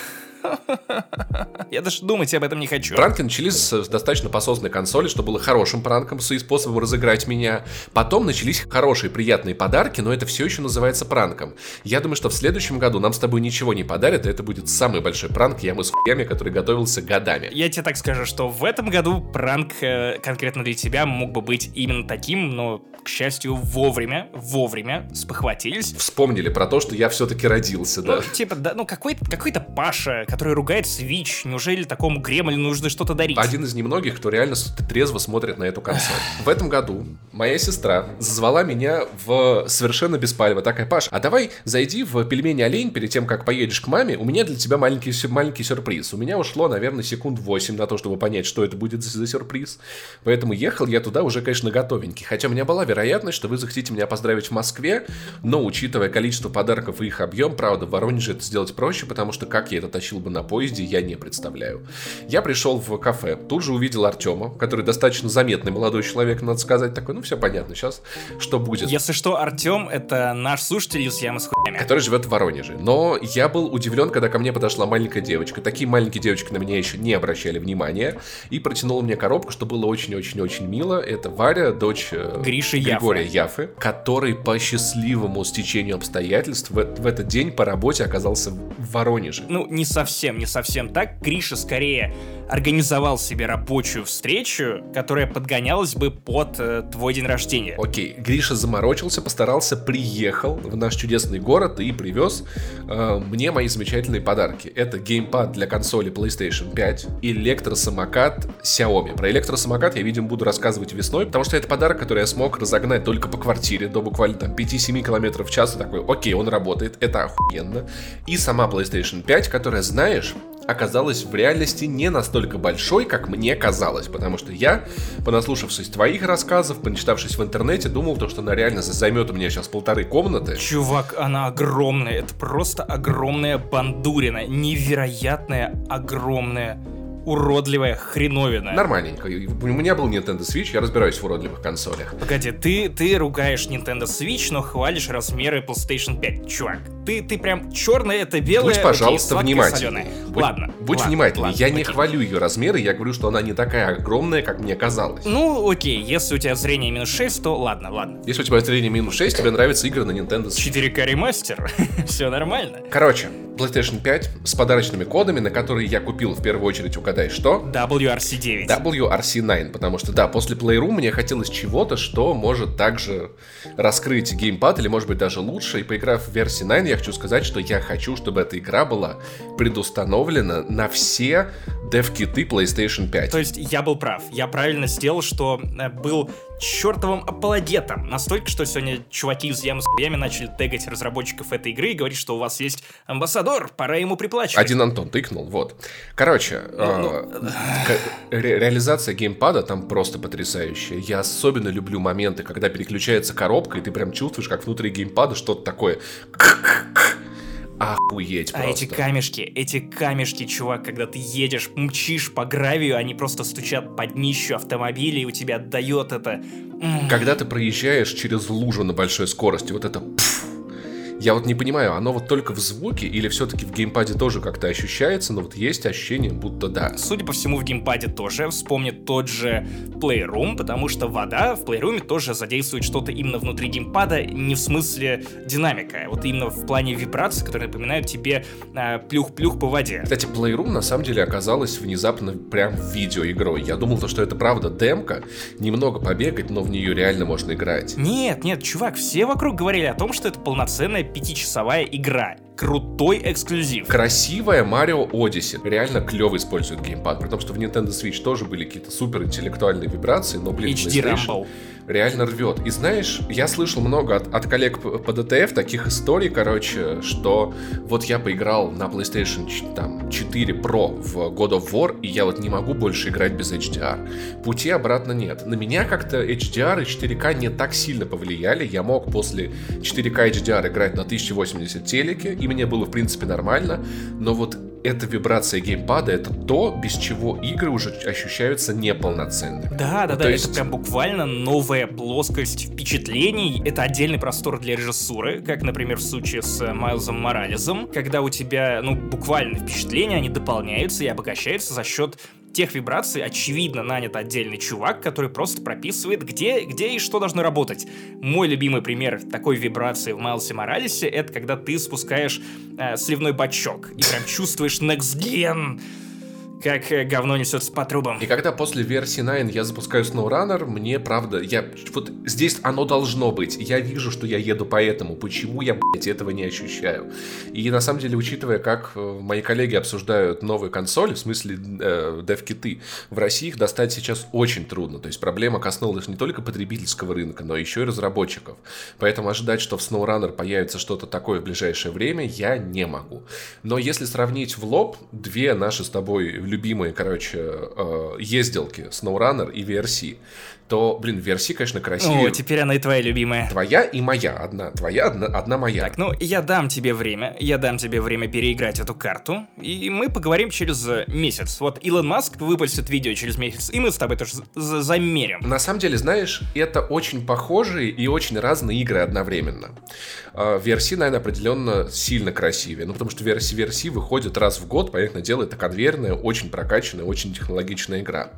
Я даже думать об этом не хочу. Пранки начались с достаточно посознанной консоли, что было хорошим пранком, и способом разыграть меня. Потом начались хорошие, приятные подарки, но это все еще называется пранком. Я думаю, что в следующем году нам с тобой ничего не подарят, и это будет самый большой пранк ямы с хуями, который готовился годами. Я тебе так скажу, что в этом году пранк э, конкретно для тебя мог бы быть именно таким, но, к счастью, вовремя, вовремя спохватились. Вспомнили про то, что я все-таки родился, да. Ну, типа, да, ну какой-то какой Паша, который ругает Switch, неужели такому гремлину нужно что-то дарить? Один из немногих, кто реально трезво смотрит на эту консоль. В этом году моя сестра зазвала меня в совершенно беспалево. Такая, Паш, а давай зайди в пельмени олень перед тем, как поедешь к маме. У меня для тебя маленький, маленький сюрприз. У меня ушло, наверное, секунд 8 на то, чтобы понять, что это будет за сюрприз. Поэтому ехал я туда уже, конечно, готовенький. Хотя у меня была вероятность, что вы захотите меня поздравить в Москве, но учитывая количество подарков и их объем, правда, в Воронеже это сделать проще, потому что как я это тащил бы на поезде, я не представляю. Я пришел в кафе, тут же увидел Артема, который достаточно заметный молодой человек, надо сказать, такой, ну все понятно, сейчас что будет. Если что, Артем — это наш слушатель из Ямы с хуями. Который живет в Воронеже. Но я был удивлен, когда ко мне подошла маленькая девочка. Такие маленькие девочки на меня еще не обращали внимания. И протянула мне коробку, что было очень-очень-очень мило. Это Варя, дочь э, Гриши Григория Яфы, который по счастливому стечению обстоятельств в, в этот день по работе оказался в Воронеже. Ну, не совсем, не совсем так. Гриша скорее организовал себе рабочую встречу, которая подгонялась бы под э, твой день рождения. Окей, Гриша заморочился, постарался, приехал в наш чудесный город и привез э, мне мои замечательные подарки. Это геймпад для консоли PlayStation 5, электросамокат Xiaomi. Про электросамокат я, видимо, буду рассказывать весной, потому что это подарок, который я смог разогнать только по квартире до буквально там 5-7 км в час. И такой, окей, он работает, это охуенно. И сама PlayStation 5, которая, знаешь, оказалась в реальности не настолько большой, как мне казалось. Потому что я, понаслушавшись твоих рассказов, почитавшись в интернете, думал, то, что она реально займет у меня сейчас полторы комнаты. Чувак, она огромная. Это просто огромная бандурина. Невероятная, огромная уродливая хреновина. Нормальненько. У меня был Nintendo Switch, я разбираюсь в уродливых консолях. Погоди, ты, ты ругаешь Nintendo Switch, но хвалишь размеры PlayStation 5. Чувак, ты, ты прям черное это белое. Будь, пожалуйста, окей, внимательный. Будь, ладно. Будь ладно, внимательный. Ладно, я окей. не хвалю ее размеры, я говорю, что она не такая огромная, как мне казалось. Ну, окей, если у тебя зрение минус 6, то ладно, ладно. Если у тебя зрение минус 6, тебе нравятся игры на Nintendo Switch. 4К ремастер, все нормально. Короче, PlayStation 5 с подарочными кодами, на которые я купил в первую очередь, угадай, что? WRC9. WRC9, потому что, да, после Playroom мне хотелось чего-то, что может также раскрыть геймпад, или, может быть, даже лучше. И поиграв в версии 9, я хочу сказать, что я хочу, чтобы эта игра была предустановлена на все дев-киты PlayStation 5. То есть я был прав. Я правильно сделал, что э, был чертовым апологетом. Настолько, что сегодня чуваки из Ямы с хуями начали тегать разработчиков этой игры и говорить, что у вас есть амбассадор, пора ему приплачивать. Один Антон тыкнул, вот. Короче, Ну, ка- ре- реализация геймпада там просто потрясающая. Я особенно люблю моменты, когда переключается коробка, и ты прям чувствуешь, как внутри геймпада что-то такое. Охуеть А просто. эти камешки, эти камешки, чувак, когда ты едешь, мчишь по гравию, они просто стучат под днищу автомобиля, и у тебя отдает это... Когда ты проезжаешь через лужу на большой скорости, вот это пф, я вот не понимаю, оно вот только в звуке или все-таки в геймпаде тоже как-то ощущается, но вот есть ощущение, будто да. Судя по всему, в геймпаде тоже вспомнит тот же Playroom, потому что вода в Playroom тоже задействует что-то именно внутри геймпада, не в смысле динамика, а вот именно в плане вибраций, которые напоминают тебе а, плюх-плюх по воде. Кстати, Playroom на самом деле оказалась внезапно прям видеоигрой. Я думал, то, что это правда демка, немного побегать, но в нее реально можно играть. Нет, нет, чувак, все вокруг говорили о том, что это полноценная пятичасовая игра. Крутой эксклюзив. Красивая Марио Odyssey. Реально клево использует геймпад. При том, что в Nintendo Switch тоже были какие-то супер интеллектуальные вибрации, но, блин, HD Rumble. реально рвет. И знаешь, я слышал много от, от коллег по, DTF таких историй, короче, что вот я поиграл на PlayStation там, 4 Pro в God of War, и я вот не могу больше играть без HDR. Пути обратно нет. На меня как-то HDR и 4К не так сильно повлияли. Я мог после 4К HDR играть на 1080 телеке, и мне было, в принципе, нормально. Но вот эта вибрация геймпада, это то, без чего игры уже ощущаются неполноценными. Да, да, Ну, да, то это есть- прям буквально новая плоскость впечатлений. Это отдельный простор для режиссуры, как, например, в случае с э, Майлзом Моралесом, когда у тебя, ну, буквально впечатления, они дополняются и обогащаются за счет тех вибраций, очевидно, нанят отдельный чувак, который просто прописывает, где, где и что должно работать. Мой любимый пример такой вибрации в Майлсе Моралесе — это когда ты спускаешь э, сливной бачок и прям чувствуешь next gen, как э, говно несется по трубам. И когда после версии 9 я запускаю SnowRunner, мне правда, я вот здесь оно должно быть. Я вижу, что я еду по этому. Почему я, блядь, этого не ощущаю? И на самом деле, учитывая, как э, мои коллеги обсуждают новые консоли, в смысле э, дев-киты, в России их достать сейчас очень трудно. То есть проблема коснулась не только потребительского рынка, но еще и разработчиков. Поэтому ожидать, что в SnowRunner появится что-то такое в ближайшее время, я не могу. Но если сравнить в лоб две наши с тобой любимые, короче, э, ездилки SnowRunner и VRC, то, блин, VRC, конечно, красивее. О, теперь она и твоя любимая. Твоя и моя одна. Твоя одна, одна моя. Так, ну, я дам тебе время, я дам тебе время переиграть эту карту, и мы поговорим через э, месяц. Вот Илон Маск выпустит видео через месяц, и мы с тобой тоже за- замерим. На самом деле, знаешь, это очень похожие и очень разные игры одновременно. А, VRC, наверное, определенно сильно красивее. Ну, потому что VRC, VRC выходит раз в год, понятное дело, это конвейерная, очень прокачанная, очень технологичная игра.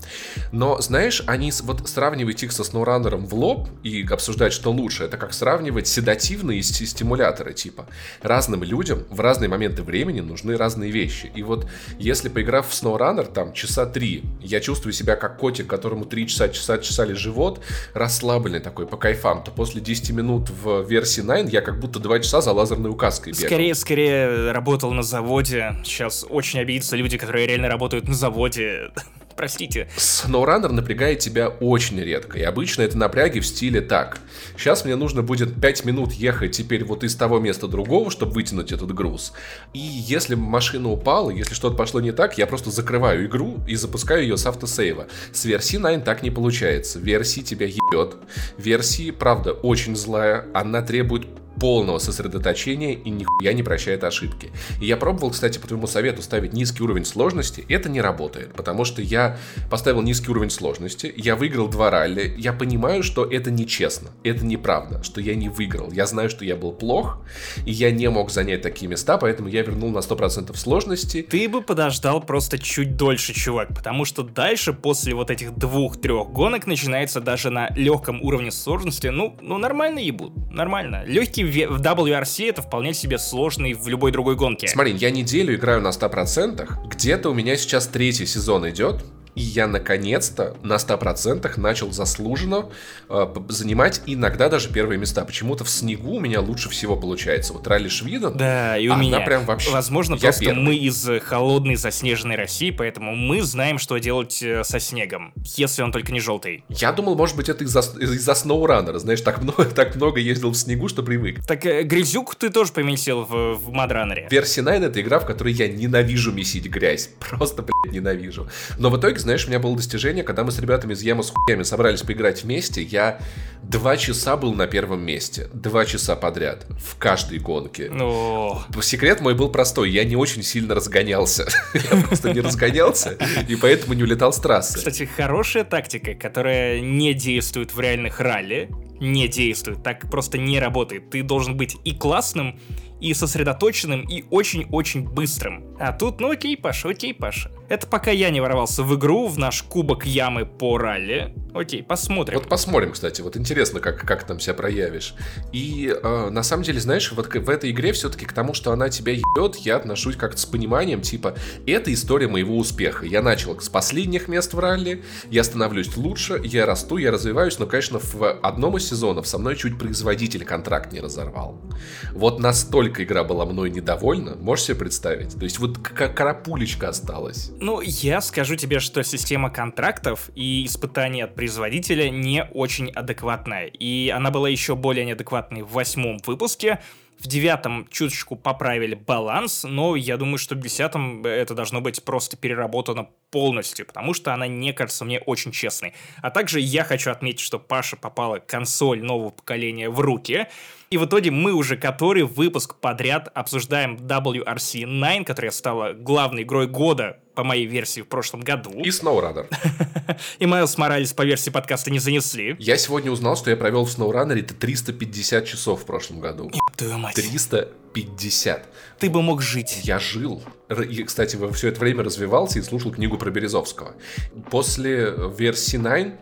Но, знаешь, они вот сравнивать их со SnowRunner в лоб и обсуждать, что лучше, это как сравнивать седативные ст- стимуляторы, типа. Разным людям в разные моменты времени нужны разные вещи. И вот если поиграв в SnowRunner, там, часа три, я чувствую себя как котик, которому три часа часа чесали живот, расслабленный такой, по кайфам, то после 10 минут в версии 9 я как будто 2 часа за лазерной указкой бегал. Скорее, скорее работал на заводе. Сейчас очень обидятся люди, которые реально работают на заводе. Простите. SnowRunner напрягает тебя очень редко. И обычно это напряги в стиле так. Сейчас мне нужно будет 5 минут ехать теперь вот из того места другого, чтобы вытянуть этот груз. И если машина упала, если что-то пошло не так, я просто закрываю игру и запускаю ее с автосейва. С версии 9 так не получается. Версии тебя ебет. Версии, правда, очень злая. Она требует полного сосредоточения и нихуя не прощает ошибки. И я пробовал, кстати, по твоему совету ставить низкий уровень сложности. Это не работает, потому что я поставил низкий уровень сложности, я выиграл два ралли, я понимаю, что это нечестно, это неправда, что я не выиграл. Я знаю, что я был плох, и я не мог занять такие места, поэтому я вернул на 100% сложности. Ты бы подождал просто чуть дольше, чувак, потому что дальше, после вот этих двух-трех гонок, начинается даже на легком уровне сложности, ну, ну нормально ебут, нормально. Легкий в WRC это вполне себе сложный в любой другой гонке. Смотри, я неделю играю на 100%, где-то у меня сейчас третий сезон идет, и я наконец-то на 100% начал заслуженно э, занимать иногда даже первые места. Почему-то в снегу у меня лучше всего получается. Вот ралли Швиден, да, и у меня. прям вообще... Возможно, просто первый. мы из холодной заснеженной России, поэтому мы знаем, что делать э, со снегом, если он только не желтый. Я думал, может быть, это из-за из SnowRunner. Знаешь, так много, так много ездил в снегу, что привык. Так э, грязюк ты тоже помесил в, в Мадранере. Версия 9 это игра, в которой я ненавижу месить грязь. Просто, блядь, ненавижу. Но в итоге знаешь, у меня было достижение, когда мы с ребятами из Яма с хуями собрались поиграть вместе, я два часа был на первом месте. Два часа подряд. В каждой гонке. Ну... Секрет мой был простой. Я не очень сильно разгонялся. Я просто не разгонялся, и поэтому не улетал с трассы. Кстати, хорошая тактика, которая не действует в реальных ралли, не действует, так просто не работает. Ты должен быть и классным, и сосредоточенным, и очень-очень быстрым. А тут, ну окей, Паша, окей, Паша. Это пока я не ворвался в игру, в наш кубок ямы по ралли. Окей, посмотрим. Вот посмотрим, кстати, вот интересно, как, как там себя проявишь. И э, на самом деле, знаешь, вот в этой игре все-таки к тому, что она тебя ебет, я отношусь как-то с пониманием, типа, это история моего успеха. Я начал с последних мест в ралли, я становлюсь лучше, я расту, я развиваюсь, но, конечно, в одном из сезонов со мной чуть производитель контракт не разорвал. Вот настолько игра была мной недовольна, можешь себе представить? То есть вот карапулечка осталась. Ну, я скажу тебе, что система контрактов и испытаний от производителя не очень адекватная. И она была еще более неадекватной в восьмом выпуске, в девятом чуточку поправили баланс, но я думаю, что в десятом это должно быть просто переработано полностью, потому что она не кажется мне очень честной. А также я хочу отметить, что Паша попала консоль нового поколения в руки, и в итоге мы уже который выпуск подряд обсуждаем WRC 9, которая стала главной игрой года по моей версии в прошлом году. И SnowRunner. И Майлз Моралес по версии подкаста не занесли. Я сегодня узнал, что я провел в SnowRunner это 350 часов в прошлом году. Твою мать. 350. Ты бы мог жить. Я жил. И, кстати, все это время развивался и слушал книгу про Березовского. После версии 9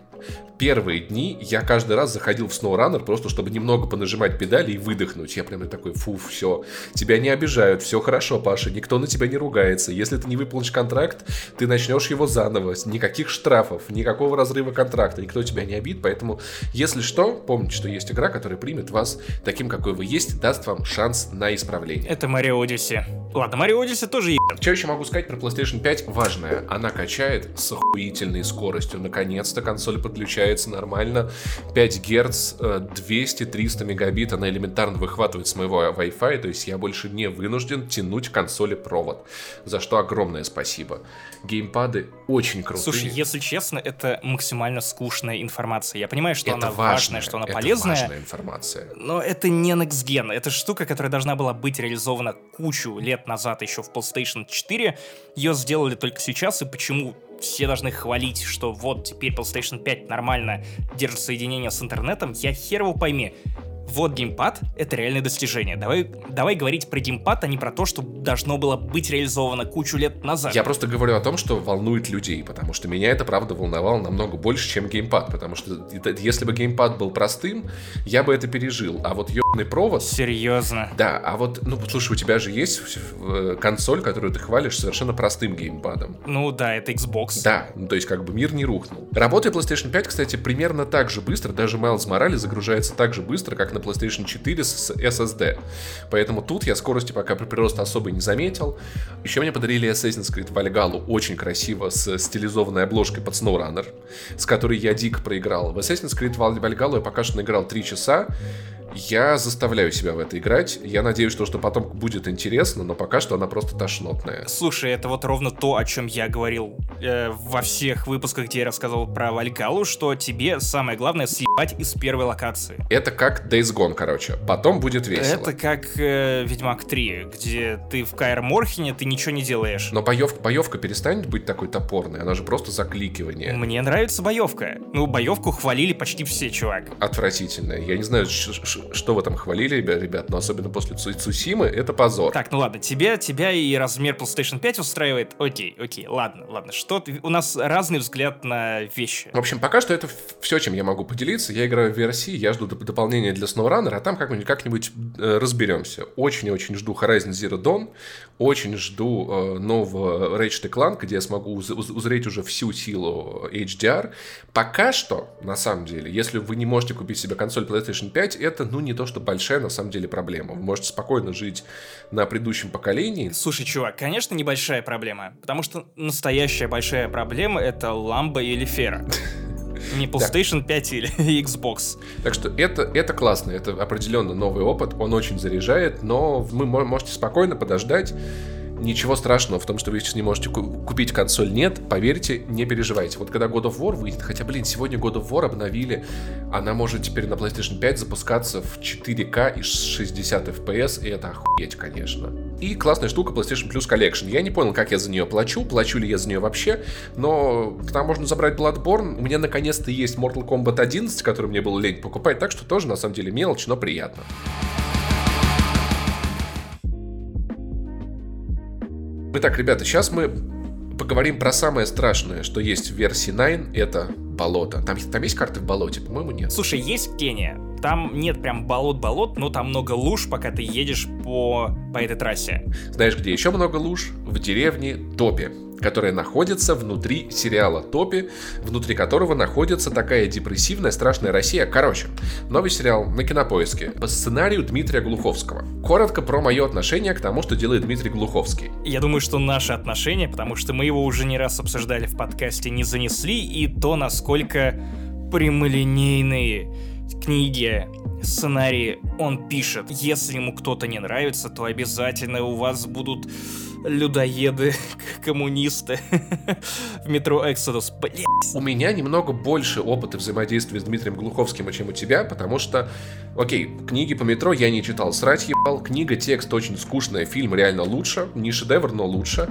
первые дни я каждый раз заходил в SnowRunner просто, чтобы немного понажимать педали и выдохнуть. Я прям такой, фу, все, тебя не обижают, все хорошо, Паша, никто на тебя не ругается. Если ты не выполнишь контракт, ты начнешь его заново. Никаких штрафов, никакого разрыва контракта, никто тебя не обид. Поэтому, если что, помните, что есть игра, которая примет вас таким, какой вы есть, даст вам шанс на исправление. Это Марио Odyssey. Ладно, Марио Odyssey тоже ебет. Что еще могу сказать про PlayStation 5? Важное, она качает с охуительной скоростью. Наконец-то консоль подключает получается нормально. 5 Гц, 200-300 мегабит она элементарно выхватывает с моего Wi-Fi, то есть я больше не вынужден тянуть консоли провод. За что огромное спасибо. Геймпады очень крутые. Слушай, если честно, это максимально скучная информация. Я понимаю, что это она важная, важная, что она это полезная. важная информация. Но это не Next Gen. Это штука, которая должна была быть реализована кучу лет назад еще в PlayStation 4. Ее сделали только сейчас, и почему все должны хвалить, что вот теперь PlayStation 5 нормально держит соединение с интернетом, я хер его пойми вот геймпад — это реальное достижение. Давай, давай говорить про геймпад, а не про то, что должно было быть реализовано кучу лет назад. Я просто говорю о том, что волнует людей, потому что меня это, правда, волновало намного больше, чем геймпад, потому что если бы геймпад был простым, я бы это пережил, а вот ебаный провод... Серьезно? Да, а вот, ну, слушай, у тебя же есть э, консоль, которую ты хвалишь совершенно простым геймпадом. Ну да, это Xbox. Да, ну, то есть как бы мир не рухнул. Работает PlayStation 5, кстати, примерно так же быстро, даже Miles Morales загружается так же быстро, как на PlayStation 4 с SSD. Поэтому тут я скорости пока прироста особо не заметил. Еще мне подарили Assassin's Creed Valhalla очень красиво с стилизованной обложкой под SnowRunner, с которой я дико проиграл. В Assassin's Creed Valhalla я пока что наиграл 3 часа, я заставляю себя в это играть. Я надеюсь, что, что потом будет интересно, но пока что она просто тошнотная. Слушай, это вот ровно то, о чем я говорил э, во всех выпусках, где я рассказывал про Вальгалу, что тебе самое главное съебать из первой локации. Это как Days Gone, короче. Потом будет весело. Это как э, Ведьмак 3, где ты в Каэр Морхене, ты ничего не делаешь. Но боевка, боевка перестанет быть такой топорной, она же просто закликивание. Мне нравится боевка. Ну, боевку хвалили почти все, чувак. Отвратительная. Я не знаю, что в этом хвалили, ребят, но особенно после Цусимы, это позор. Так, ну ладно, тебя, тебя и размер PlayStation 5 устраивает. Окей, окей, ладно, ладно. Что у нас разный взгляд на вещи. В общем, пока что это все, чем я могу поделиться. Я играю в версии, я жду дополнения для SnowRunner, а там как-нибудь как э, разберемся. Очень-очень жду Horizon Zero Dawn, очень жду э, нового Ratchet Clank, где я смогу уз- узреть уже всю силу HDR. Пока что, на самом деле, если вы не можете купить себе консоль PlayStation 5, это, ну, не то, что большая на самом деле проблема. Вы можете спокойно жить на предыдущем поколении. Слушай, чувак, конечно, небольшая проблема, потому что настоящая большая проблема это ламба или фера. Не PlayStation 5 или Xbox. Так что это, это классно, это определенно новый опыт, он очень заряжает, но вы можете спокойно подождать ничего страшного в том, что вы сейчас не можете купить консоль, нет, поверьте, не переживайте. Вот когда God of War выйдет, хотя, блин, сегодня God of War обновили, она может теперь на PlayStation 5 запускаться в 4К и 60 FPS, и это охуеть, конечно. И классная штука PlayStation Plus Collection. Я не понял, как я за нее плачу, плачу ли я за нее вообще, но там можно забрать Bloodborne. У меня наконец-то есть Mortal Kombat 11, который мне было лень покупать, так что тоже на самом деле мелочь, но приятно. Итак, ребята, сейчас мы поговорим про самое страшное, что есть в версии 9, это болото. Там, там есть карты в болоте? По-моему, нет. Слушай, есть Кения. Там нет прям болот-болот, но там много луж, пока ты едешь по, по этой трассе. Знаешь, где еще много луж? В деревне Топи которая находится внутри сериала Топи, внутри которого находится такая депрессивная, страшная Россия. Короче, новый сериал на кинопоиске по сценарию Дмитрия Глуховского. Коротко про мое отношение к тому, что делает Дмитрий Глуховский. Я думаю, что наши отношения, потому что мы его уже не раз обсуждали в подкасте, не занесли, и то, насколько прямолинейные книги сценарии он пишет. Если ему кто-то не нравится, то обязательно у вас будут людоеды, коммунисты в метро Эксодус. Блять. У меня немного больше опыта взаимодействия с Дмитрием Глуховским, чем у тебя, потому что, окей, книги по метро я не читал, срать ебал, книга, текст очень скучная, фильм реально лучше, не шедевр, но лучше.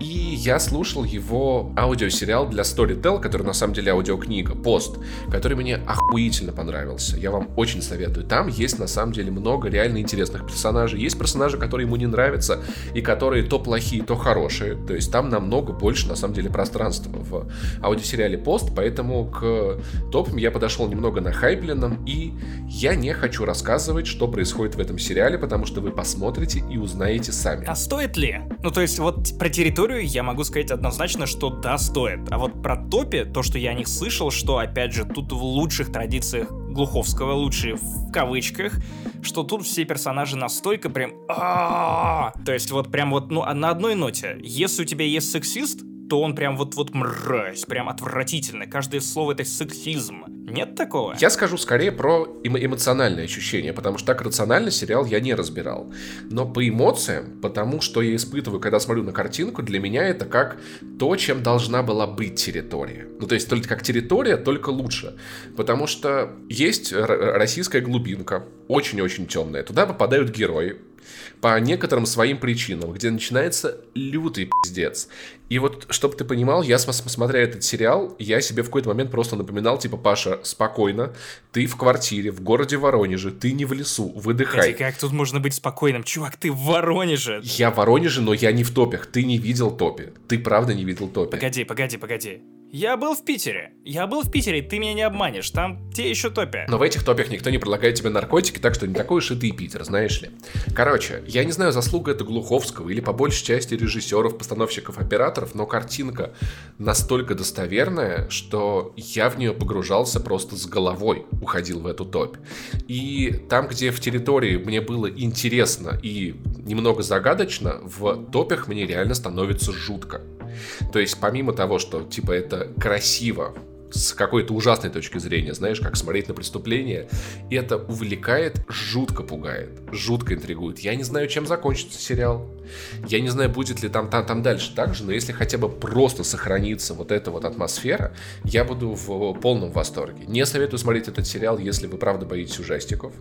И я слушал его аудиосериал для Storytel, который на самом деле аудиокнига, пост, который мне охуительно понравился. Я вам очень советую. Там есть на самом деле много реально интересных персонажей. Есть персонажи, которые ему не нравятся, и которые то плохие, то хорошие. То есть там намного больше, на самом деле, пространства в аудиосериале «Пост», поэтому к топам я подошел немного на хайпленном, и я не хочу рассказывать, что происходит в этом сериале, потому что вы посмотрите и узнаете сами. А стоит ли? Ну, то есть вот про территорию я могу сказать однозначно, что да, стоит. А вот про топе, то, что я о них слышал, что, опять же, тут в лучших традициях Глуховского, лучшие в кавычках, что тут все персонажи настолько прям... То есть вот прям вот, ну, на одной ноте. Если у тебя есть сексист, то он прям вот-вот мразь, прям отвратительный. Каждое слово это сексизм. Нет такого? Я скажу скорее про эмо- эмоциональные ощущения, потому что так рационально сериал я не разбирал. Но по эмоциям, потому что я испытываю, когда смотрю на картинку, для меня это как то, чем должна была быть территория. Ну, то есть только как территория, только лучше. Потому что есть российская глубинка, очень-очень темная. Туда попадают герои, по некоторым своим причинам, где начинается лютый пиздец. И вот, чтобы ты понимал, я, смотря этот сериал, я себе в какой-то момент просто напоминал, типа, Паша, спокойно, ты в квартире, в городе Воронеже, ты не в лесу, выдыхай. Кстати, как тут можно быть спокойным? Чувак, ты в Воронеже. Я в Воронеже, но я не в топях, ты не видел топе. Ты правда не видел топе. Погоди, погоди, погоди. Я был в Питере. Я был в Питере, ты меня не обманешь. Там те еще топи. Но в этих топях никто не предлагает тебе наркотики, так что не такой уж и ты Питер, знаешь ли. Короче, я не знаю, заслуга это Глуховского или по большей части режиссеров, постановщиков, операторов, но картинка настолько достоверная, что я в нее погружался просто с головой, уходил в эту топь. И там, где в территории мне было интересно и немного загадочно, в топях мне реально становится жутко. То есть помимо того, что типа это красиво, с какой-то ужасной точки зрения, знаешь, как смотреть на преступление. И это увлекает, жутко пугает, жутко интригует. Я не знаю, чем закончится сериал. Я не знаю, будет ли там, там, там дальше так же, но если хотя бы просто сохранится вот эта вот атмосфера, я буду в полном восторге. Не советую смотреть этот сериал, если вы правда боитесь ужастиков.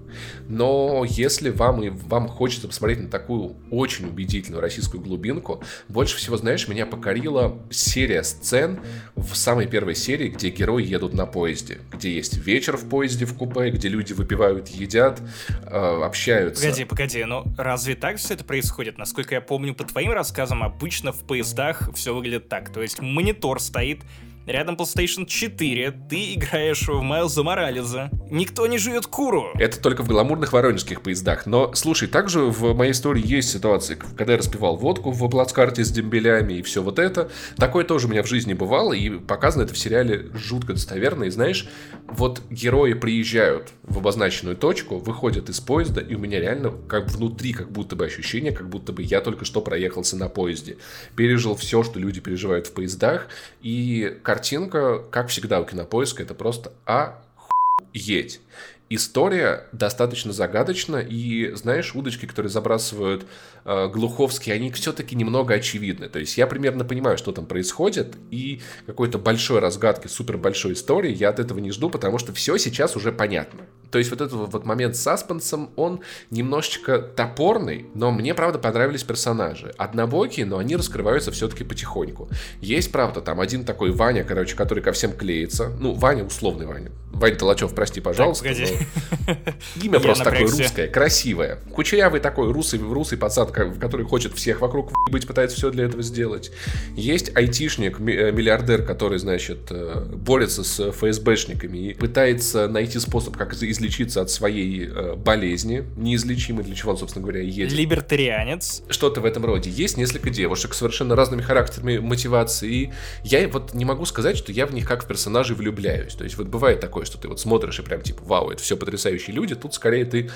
Но если вам и вам хочется посмотреть на такую очень убедительную российскую глубинку, больше всего, знаешь, меня покорила серия сцен в самой первой серии, где герои едут на поезде, где есть вечер в поезде в купе, где люди выпивают, едят, э, общаются. Погоди, погоди, но разве так все это происходит? Насколько я помню по твоим рассказам, обычно в поездах все выглядит так. То есть монитор стоит, Рядом PlayStation 4, ты играешь в Майлза Морализа. Никто не жует куру. Это только в гламурных воронежских поездах. Но, слушай, также в моей истории есть ситуации, когда я распивал водку в плацкарте с дембелями и все вот это. Такое тоже у меня в жизни бывало, и показано это в сериале жутко достоверно. И знаешь, вот герои приезжают в обозначенную точку, выходят из поезда, и у меня реально как внутри как будто бы ощущение, как будто бы я только что проехался на поезде. Пережил все, что люди переживают в поездах, и картинка, как всегда у кинопоиска, это просто охуеть. История достаточно загадочна, и, знаешь, удочки, которые забрасывают э, Глуховский, они все-таки немного очевидны. То есть я примерно понимаю, что там происходит, и какой-то большой разгадки, супер большой истории я от этого не жду, потому что все сейчас уже понятно. То есть вот этот вот момент с саспенсом, он немножечко топорный, но мне, правда, понравились персонажи. Однобокие, но они раскрываются все-таки потихоньку. Есть, правда, там один такой Ваня, короче, который ко всем клеится. Ну, Ваня, условный Ваня. Ваня Толачев, прости, пожалуйста. Так, Имя просто такое русское, красивое. Кучерявый такой русый, русый пацан, который хочет всех вокруг быть, пытается все для этого сделать. Есть айтишник, э, миллиардер, который, значит, э, борется с ФСБшниками и пытается найти способ, как из излечиться от своей э, болезни, неизлечимой, для чего он, собственно говоря, едет. Либертарианец. Что-то в этом роде. Есть несколько девушек с совершенно разными характерами мотивации, и я вот не могу сказать, что я в них как в персонажей влюбляюсь. То есть вот бывает такое, что ты вот смотришь и прям типа, вау, это все потрясающие люди, тут скорее ты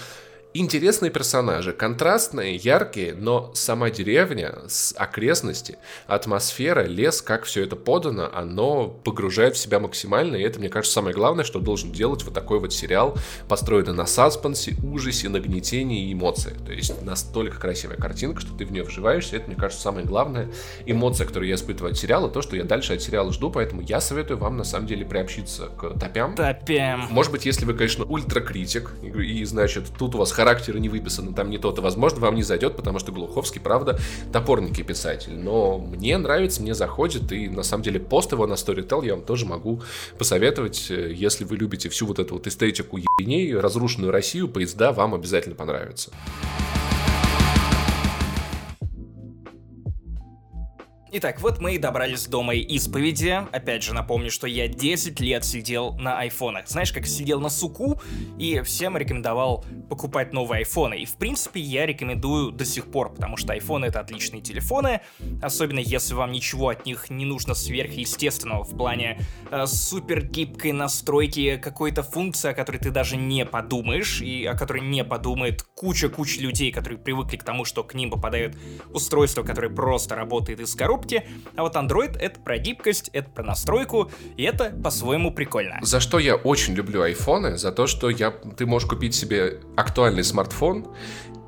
Интересные персонажи, контрастные, яркие, но сама деревня с окрестности, атмосфера, лес, как все это подано, оно погружает в себя максимально, и это, мне кажется, самое главное, что должен делать вот такой вот сериал, построенный на саспенсе, ужасе, нагнетении и эмоциях. То есть настолько красивая картинка, что ты в нее вживаешься, это, мне кажется, самое главное. Эмоция, которую я испытываю от сериала, то, что я дальше от сериала жду, поэтому я советую вам, на самом деле, приобщиться к топям. Топям. Может быть, если вы, конечно, ультракритик, и, значит, тут у вас характеры не выписаны, там не то-то, возможно, вам не зайдет, потому что Глуховский, правда, топорненький писатель. Но мне нравится, мне заходит, и на самом деле пост его на Storytel я вам тоже могу посоветовать, э, если вы любите всю вот эту вот эстетику ебеней, разрушенную Россию, поезда вам обязательно понравится. Итак, вот мы и добрались до моей исповеди. Опять же, напомню, что я 10 лет сидел на айфонах. Знаешь, как сидел на суку и всем рекомендовал покупать новые айфоны. И, в принципе, я рекомендую до сих пор, потому что айфоны — это отличные телефоны, особенно если вам ничего от них не нужно сверхъестественного в плане э, супер гибкой настройки, какой-то функции, о которой ты даже не подумаешь, и о которой не подумает куча-куча людей, которые привыкли к тому, что к ним попадают устройства, которые просто работают из коробки, коробки, а вот Android это про гибкость, это про настройку, и это по-своему прикольно. За что я очень люблю айфоны, за то, что я, ты можешь купить себе актуальный смартфон,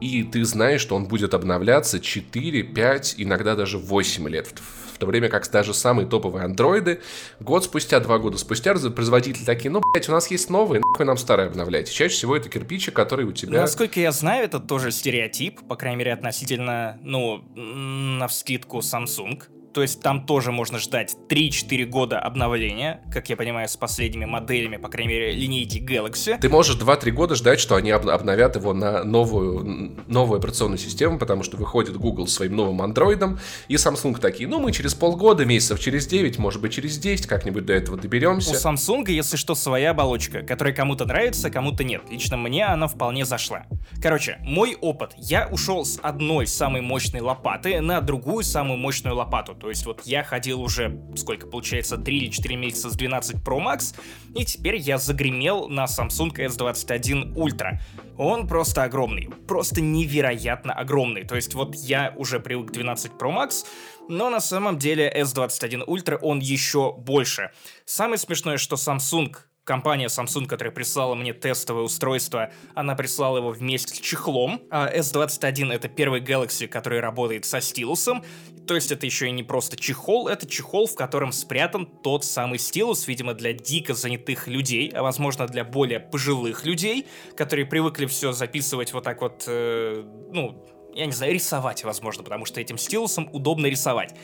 и ты знаешь, что он будет обновляться 4, 5, иногда даже 8 лет в то время как даже самые топовые андроиды год спустя, два года спустя производители такие, ну, блядь, у нас есть новые, нахуй нам старые обновлять. Чаще всего это кирпичи, которые у тебя... Насколько я знаю, это тоже стереотип, по крайней мере, относительно, ну, на вскидку Samsung. То есть там тоже можно ждать 3-4 года обновления, как я понимаю, с последними моделями, по крайней мере, линейки Galaxy. Ты можешь 2-3 года ждать, что они обновят его на новую, новую операционную систему, потому что выходит Google своим новым андроидом, и Samsung такие, ну мы через полгода, месяцев через 9, может быть через 10, как-нибудь до этого доберемся. У Samsung, если что, своя оболочка, которая кому-то нравится, кому-то нет. Лично мне она вполне зашла. Короче, мой опыт. Я ушел с одной самой мощной лопаты на другую самую мощную лопату. То есть вот я ходил уже, сколько получается, 3 или 4 месяца с 12 Pro Max, и теперь я загремел на Samsung S21 Ultra. Он просто огромный, просто невероятно огромный. То есть вот я уже привык к 12 Pro Max, но на самом деле S21 Ultra он еще больше. Самое смешное, что Samsung компания Samsung, которая прислала мне тестовое устройство, она прислала его вместе с чехлом. А S21 это первый Galaxy, который работает со стилусом. То есть это еще и не просто чехол, это чехол, в котором спрятан тот самый стилус, видимо, для дико занятых людей, а возможно для более пожилых людей, которые привыкли все записывать вот так вот, э, ну, я не знаю, рисовать, возможно, потому что этим стилусом удобно рисовать.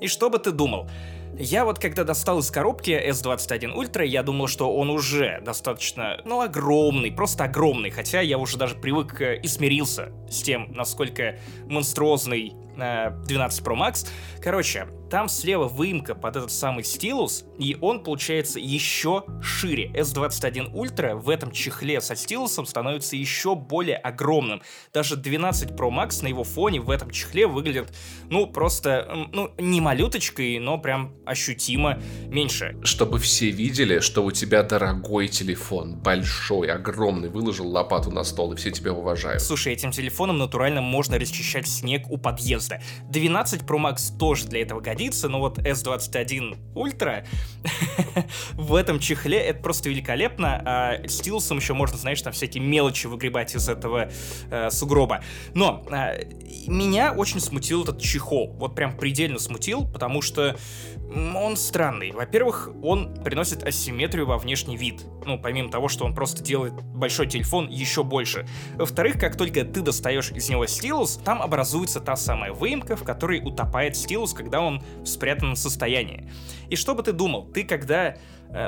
И что бы ты думал? Я вот когда достал из коробки S21 Ultra, я думал, что он уже достаточно, ну, огромный, просто огромный, хотя я уже даже привык э, и смирился с тем, насколько монструозный 12 Pro Max. Короче, там слева выемка под этот самый стилус, и он получается еще шире. S21 Ultra в этом чехле со стилусом становится еще более огромным. Даже 12 Pro Max на его фоне в этом чехле выглядит, ну, просто, ну, не малюточкой, но прям ощутимо меньше. Чтобы все видели, что у тебя дорогой телефон, большой, огромный, выложил лопату на стол, и все тебя уважают. Слушай, этим телефоном натурально можно расчищать снег у подъезда. 12 Pro Max тоже для этого годится, но вот S21 Ultra в этом чехле это просто великолепно, а стилусом еще можно, знаешь, там всякие мелочи выгребать из этого э, сугроба. Но э, меня очень смутил этот чехол, вот прям предельно смутил, потому что он странный. Во-первых, он приносит асимметрию во внешний вид. Ну, помимо того, что он просто делает большой телефон еще больше. Во-вторых, как только ты достаешь из него стилус, там образуется та самая выемка, в которой утопает стилус, когда он в спрятанном состоянии. И что бы ты думал, ты когда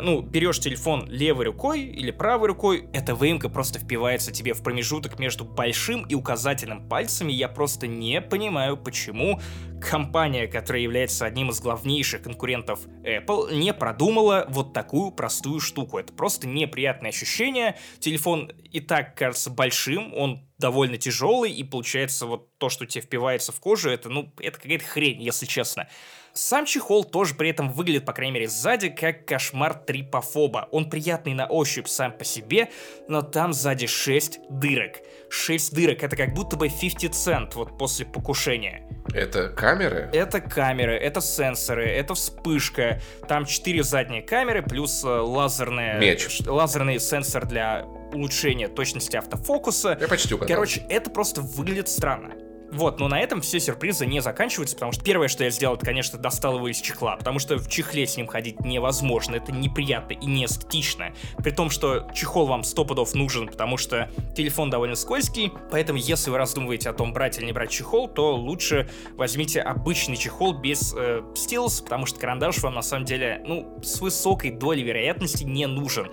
ну, берешь телефон левой рукой или правой рукой, эта выемка просто впивается тебе в промежуток между большим и указательным пальцами. Я просто не понимаю, почему компания, которая является одним из главнейших конкурентов Apple, не продумала вот такую простую штуку. Это просто неприятное ощущение. Телефон и так кажется большим, он довольно тяжелый, и получается вот то, что тебе впивается в кожу, это, ну, это какая-то хрень, если честно. Сам чехол тоже при этом выглядит, по крайней мере, сзади, как кошмар трипофоба. Он приятный на ощупь сам по себе, но там сзади 6 дырок. 6 дырок, это как будто бы 50 цент вот после покушения. Это камеры? Это камеры, это сенсоры, это вспышка. Там 4 задние камеры, плюс э, лазерная... Меч. Лазерный сенсор для улучшения точности автофокуса. Я почти угадал. Короче, это просто выглядит странно. Вот, но на этом все сюрпризы не заканчиваются, потому что первое, что я сделал, это, конечно, достал его из чехла, потому что в чехле с ним ходить невозможно, это неприятно и не эстетично. При том, что чехол вам сто пудов нужен, потому что телефон довольно скользкий, поэтому если вы раздумываете о том, брать или не брать чехол, то лучше возьмите обычный чехол без э, стилус, потому что карандаш вам на самом деле, ну, с высокой долей вероятности не нужен.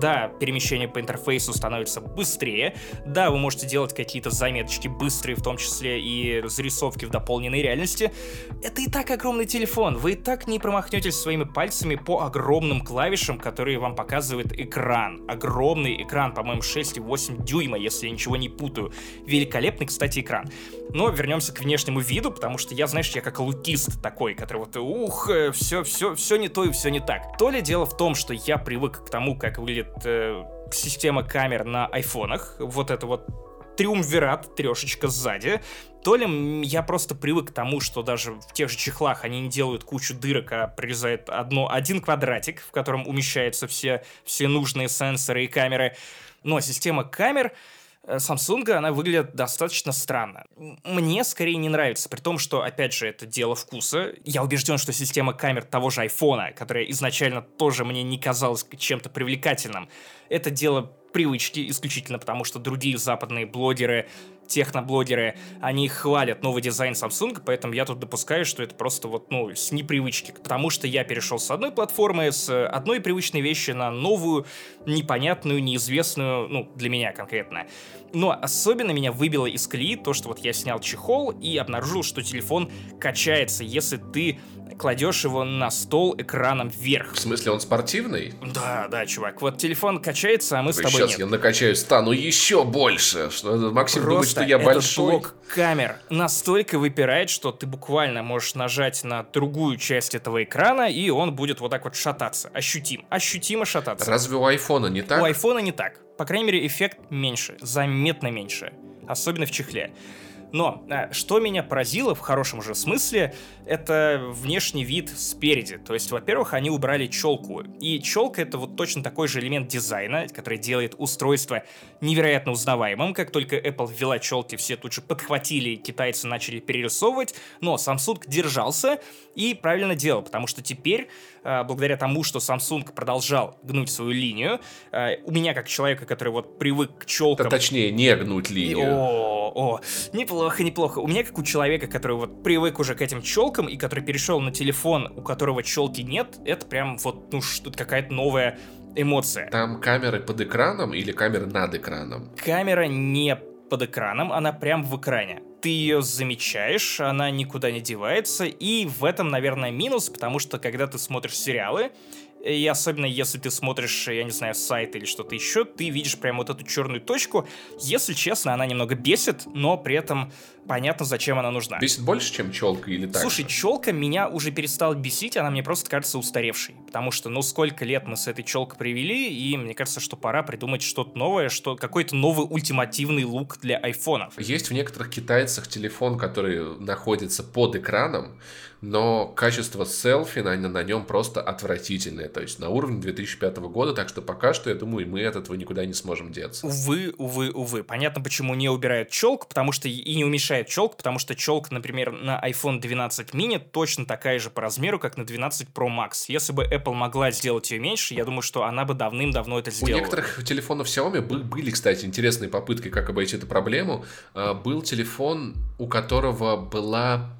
Да, перемещение по интерфейсу становится быстрее, да, вы можете делать какие-то заметочки быстрые, в том числе и зарисовки в дополненной реальности, это и так огромный телефон. Вы и так не промахнетесь своими пальцами по огромным клавишам, которые вам показывает экран. Огромный экран, по-моему, 6,8 дюйма, если я ничего не путаю. Великолепный, кстати, экран. Но вернемся к внешнему виду, потому что я, знаешь, я как лукист такой, который вот, ух, все, все, все не то и все не так. То ли дело в том, что я привык к тому, как выглядит э, система камер на айфонах. Вот это вот триумвират, трешечка сзади, то ли я просто привык к тому, что даже в тех же чехлах они не делают кучу дырок, а прорезают одно, один квадратик, в котором умещаются все, все нужные сенсоры и камеры. Но система камер Samsung, она выглядит достаточно странно. Мне скорее не нравится, при том, что, опять же, это дело вкуса. Я убежден, что система камер того же айфона, которая изначально тоже мне не казалась чем-то привлекательным, это дело привычки исключительно потому, что другие западные блогеры техноблогеры, они хвалят новый дизайн Samsung, поэтому я тут допускаю, что это просто вот, ну, с непривычки. Потому что я перешел с одной платформы, с одной привычной вещи на новую, непонятную, неизвестную, ну, для меня конкретно. Но особенно меня выбило из колеи то, что вот я снял чехол и обнаружил, что телефон качается, если ты кладешь его на стол экраном вверх. В смысле, он спортивный? Да, да, чувак. Вот телефон качается, а мы с тобой Сейчас нет. я накачаюсь, стану еще больше. Что Максим думает, Просто что я этот большой. блок камер настолько выпирает, что ты буквально можешь нажать на другую часть этого экрана, и он будет вот так вот шататься. Ощутим. Ощутимо шататься. Разве у айфона не так? У айфона не так. По крайней мере, эффект меньше, заметно меньше. Особенно в чехле. Но а, что меня поразило в хорошем же смысле, это внешний вид спереди. То есть, во-первых, они убрали челку. И челка это вот точно такой же элемент дизайна, который делает устройство невероятно узнаваемым. Как только Apple ввела челки, все тут же подхватили, китайцы начали перерисовывать. Но Samsung держался и правильно делал, потому что теперь, а, благодаря тому, что Samsung продолжал гнуть свою линию, а, у меня как человека, который вот привык к челкам... Да, точнее, не гнуть линию. О, о, неплохо, неплохо. У меня, как у человека, который вот привык уже к этим челкам и который перешел на телефон, у которого челки нет, это прям вот, ну, что какая-то новая эмоция. Там камеры под экраном или камеры над экраном? Камера не под экраном, она прям в экране. Ты ее замечаешь, она никуда не девается, и в этом, наверное, минус, потому что когда ты смотришь сериалы, и особенно если ты смотришь, я не знаю, сайт или что-то еще, ты видишь прям вот эту черную точку. Если честно, она немного бесит, но при этом понятно, зачем она нужна. Бесит больше, чем челка или так? Слушай, челка меня уже перестала бесить, она мне просто кажется устаревшей. Потому что, ну, сколько лет мы с этой челкой привели, и мне кажется, что пора придумать что-то новое, что какой-то новый ультимативный лук для айфонов. Есть в некоторых китайцах телефон, который находится под экраном, но качество селфи на, на нем просто отвратительное. То есть на уровне 2005 года, так что пока что, я думаю, мы от этого никуда не сможем деться. Увы, увы, увы. Понятно, почему не убирают челку, потому что и не уменьшают челку, потому что челка, например, на iPhone 12 mini точно такая же по размеру, как на 12 Pro Max. Если бы Apple могла сделать ее меньше, я думаю, что она бы давным-давно это У сделала. некоторых телефонов Xiaomi бы- были, кстати, интересные попытки, как обойти эту проблему. А, Был телефон, у которого была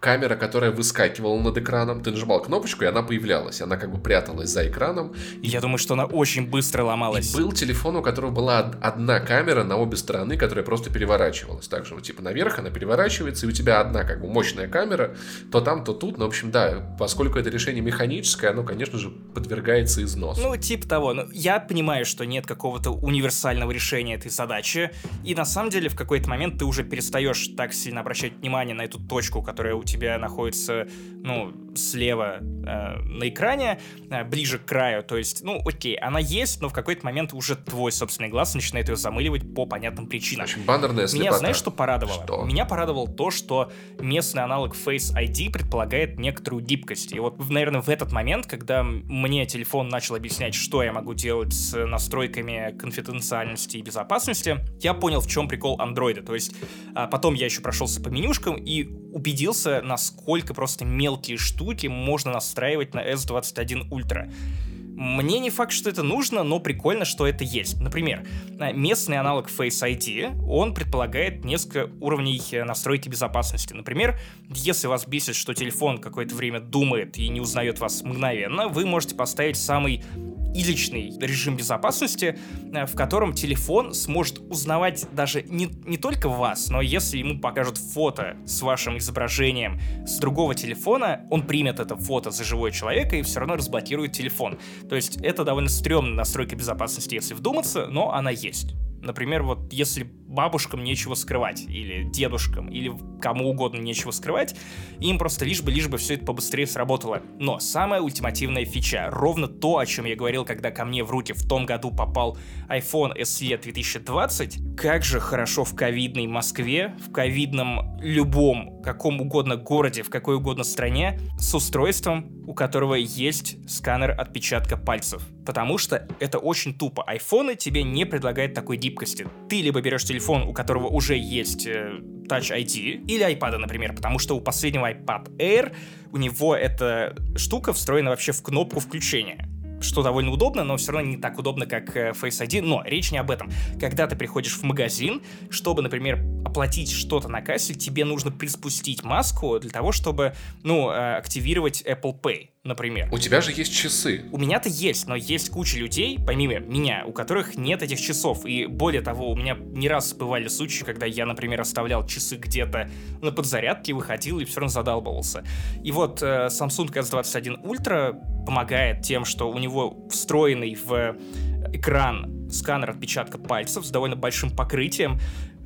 камера, которая выскакивала над экраном. Ты нажимал кнопочку, и она появлялась. Она как бы пряталась за экраном. Я думаю, что она очень быстро ломалась. И был телефон, у которого была од- одна камера на обе стороны, которая просто переворачивалась. Также вот типа наверх она переворачивается, и у тебя одна как бы мощная камера, то там, то тут. Ну, в общем, да, поскольку это решение механическое, оно, конечно же, подвергается износу. Ну, типа того. Ну, я понимаю, что нет какого-то универсального решения этой задачи. И на самом деле в какой-то момент ты уже перестаешь так сильно обращать внимание на эту точку, которая у тебя находится, ну, слева э, на экране, э, ближе к краю. То есть, ну, окей, она есть, но в какой-то момент уже твой собственный глаз начинает ее замыливать по понятным причинам. общем, баннерная Меня слепота. знаешь, что порадовало? Что? Меня порадовало то, что местный аналог Face ID предполагает некоторую гибкость. И вот, наверное, в этот момент, когда мне телефон начал объяснять, что я могу делать с настройками конфиденциальности и безопасности, я понял, в чем прикол андроида. То есть, а, потом я еще прошелся по менюшкам и убедился, насколько просто мелкие штуки можно настраивать на S21 Ultra. Мне не факт, что это нужно, но прикольно, что это есть. Например, э, местный аналог Face ID, он предполагает несколько уровней э, настройки безопасности. Например, если вас бесит, что телефон какое-то время думает и не узнает вас мгновенно, вы можете поставить самый изичный режим безопасности, э, в котором телефон сможет узнавать даже не, не только вас, но если ему покажут фото с вашим изображением с другого телефона, он примет это фото за живое человека и все равно разблокирует телефон. То есть это довольно стрёмная настройка безопасности, если вдуматься, но она есть. Например, вот если бабушкам нечего скрывать, или дедушкам, или кому угодно нечего скрывать, им просто лишь бы, лишь бы все это побыстрее сработало. Но самая ультимативная фича, ровно то, о чем я говорил, когда ко мне в руки в том году попал iPhone SE 2020, как же хорошо в ковидной Москве, в ковидном любом, каком угодно городе, в какой угодно стране, с устройством, у которого есть сканер отпечатка пальцев. Потому что это очень тупо. Айфоны тебе не предлагают такой гибкости. Ты либо берешь телефон, у которого уже есть э, Touch ID, или iPad, например, потому что у последнего iPad Air у него эта штука встроена вообще в кнопку включения. что довольно удобно, но все равно не так удобно, как э, Face ID. Но речь не об этом. Когда ты приходишь в магазин, чтобы, например, оплатить что-то на кассе, тебе нужно приспустить маску для того, чтобы, ну, э, активировать Apple Pay например. У тебя же есть часы. У меня-то есть, но есть куча людей, помимо меня, у которых нет этих часов. И более того, у меня не раз бывали случаи, когда я, например, оставлял часы где-то на подзарядке, выходил и все равно задалбывался. И вот э, Samsung S21 Ultra помогает тем, что у него встроенный в экран сканер отпечатка пальцев с довольно большим покрытием,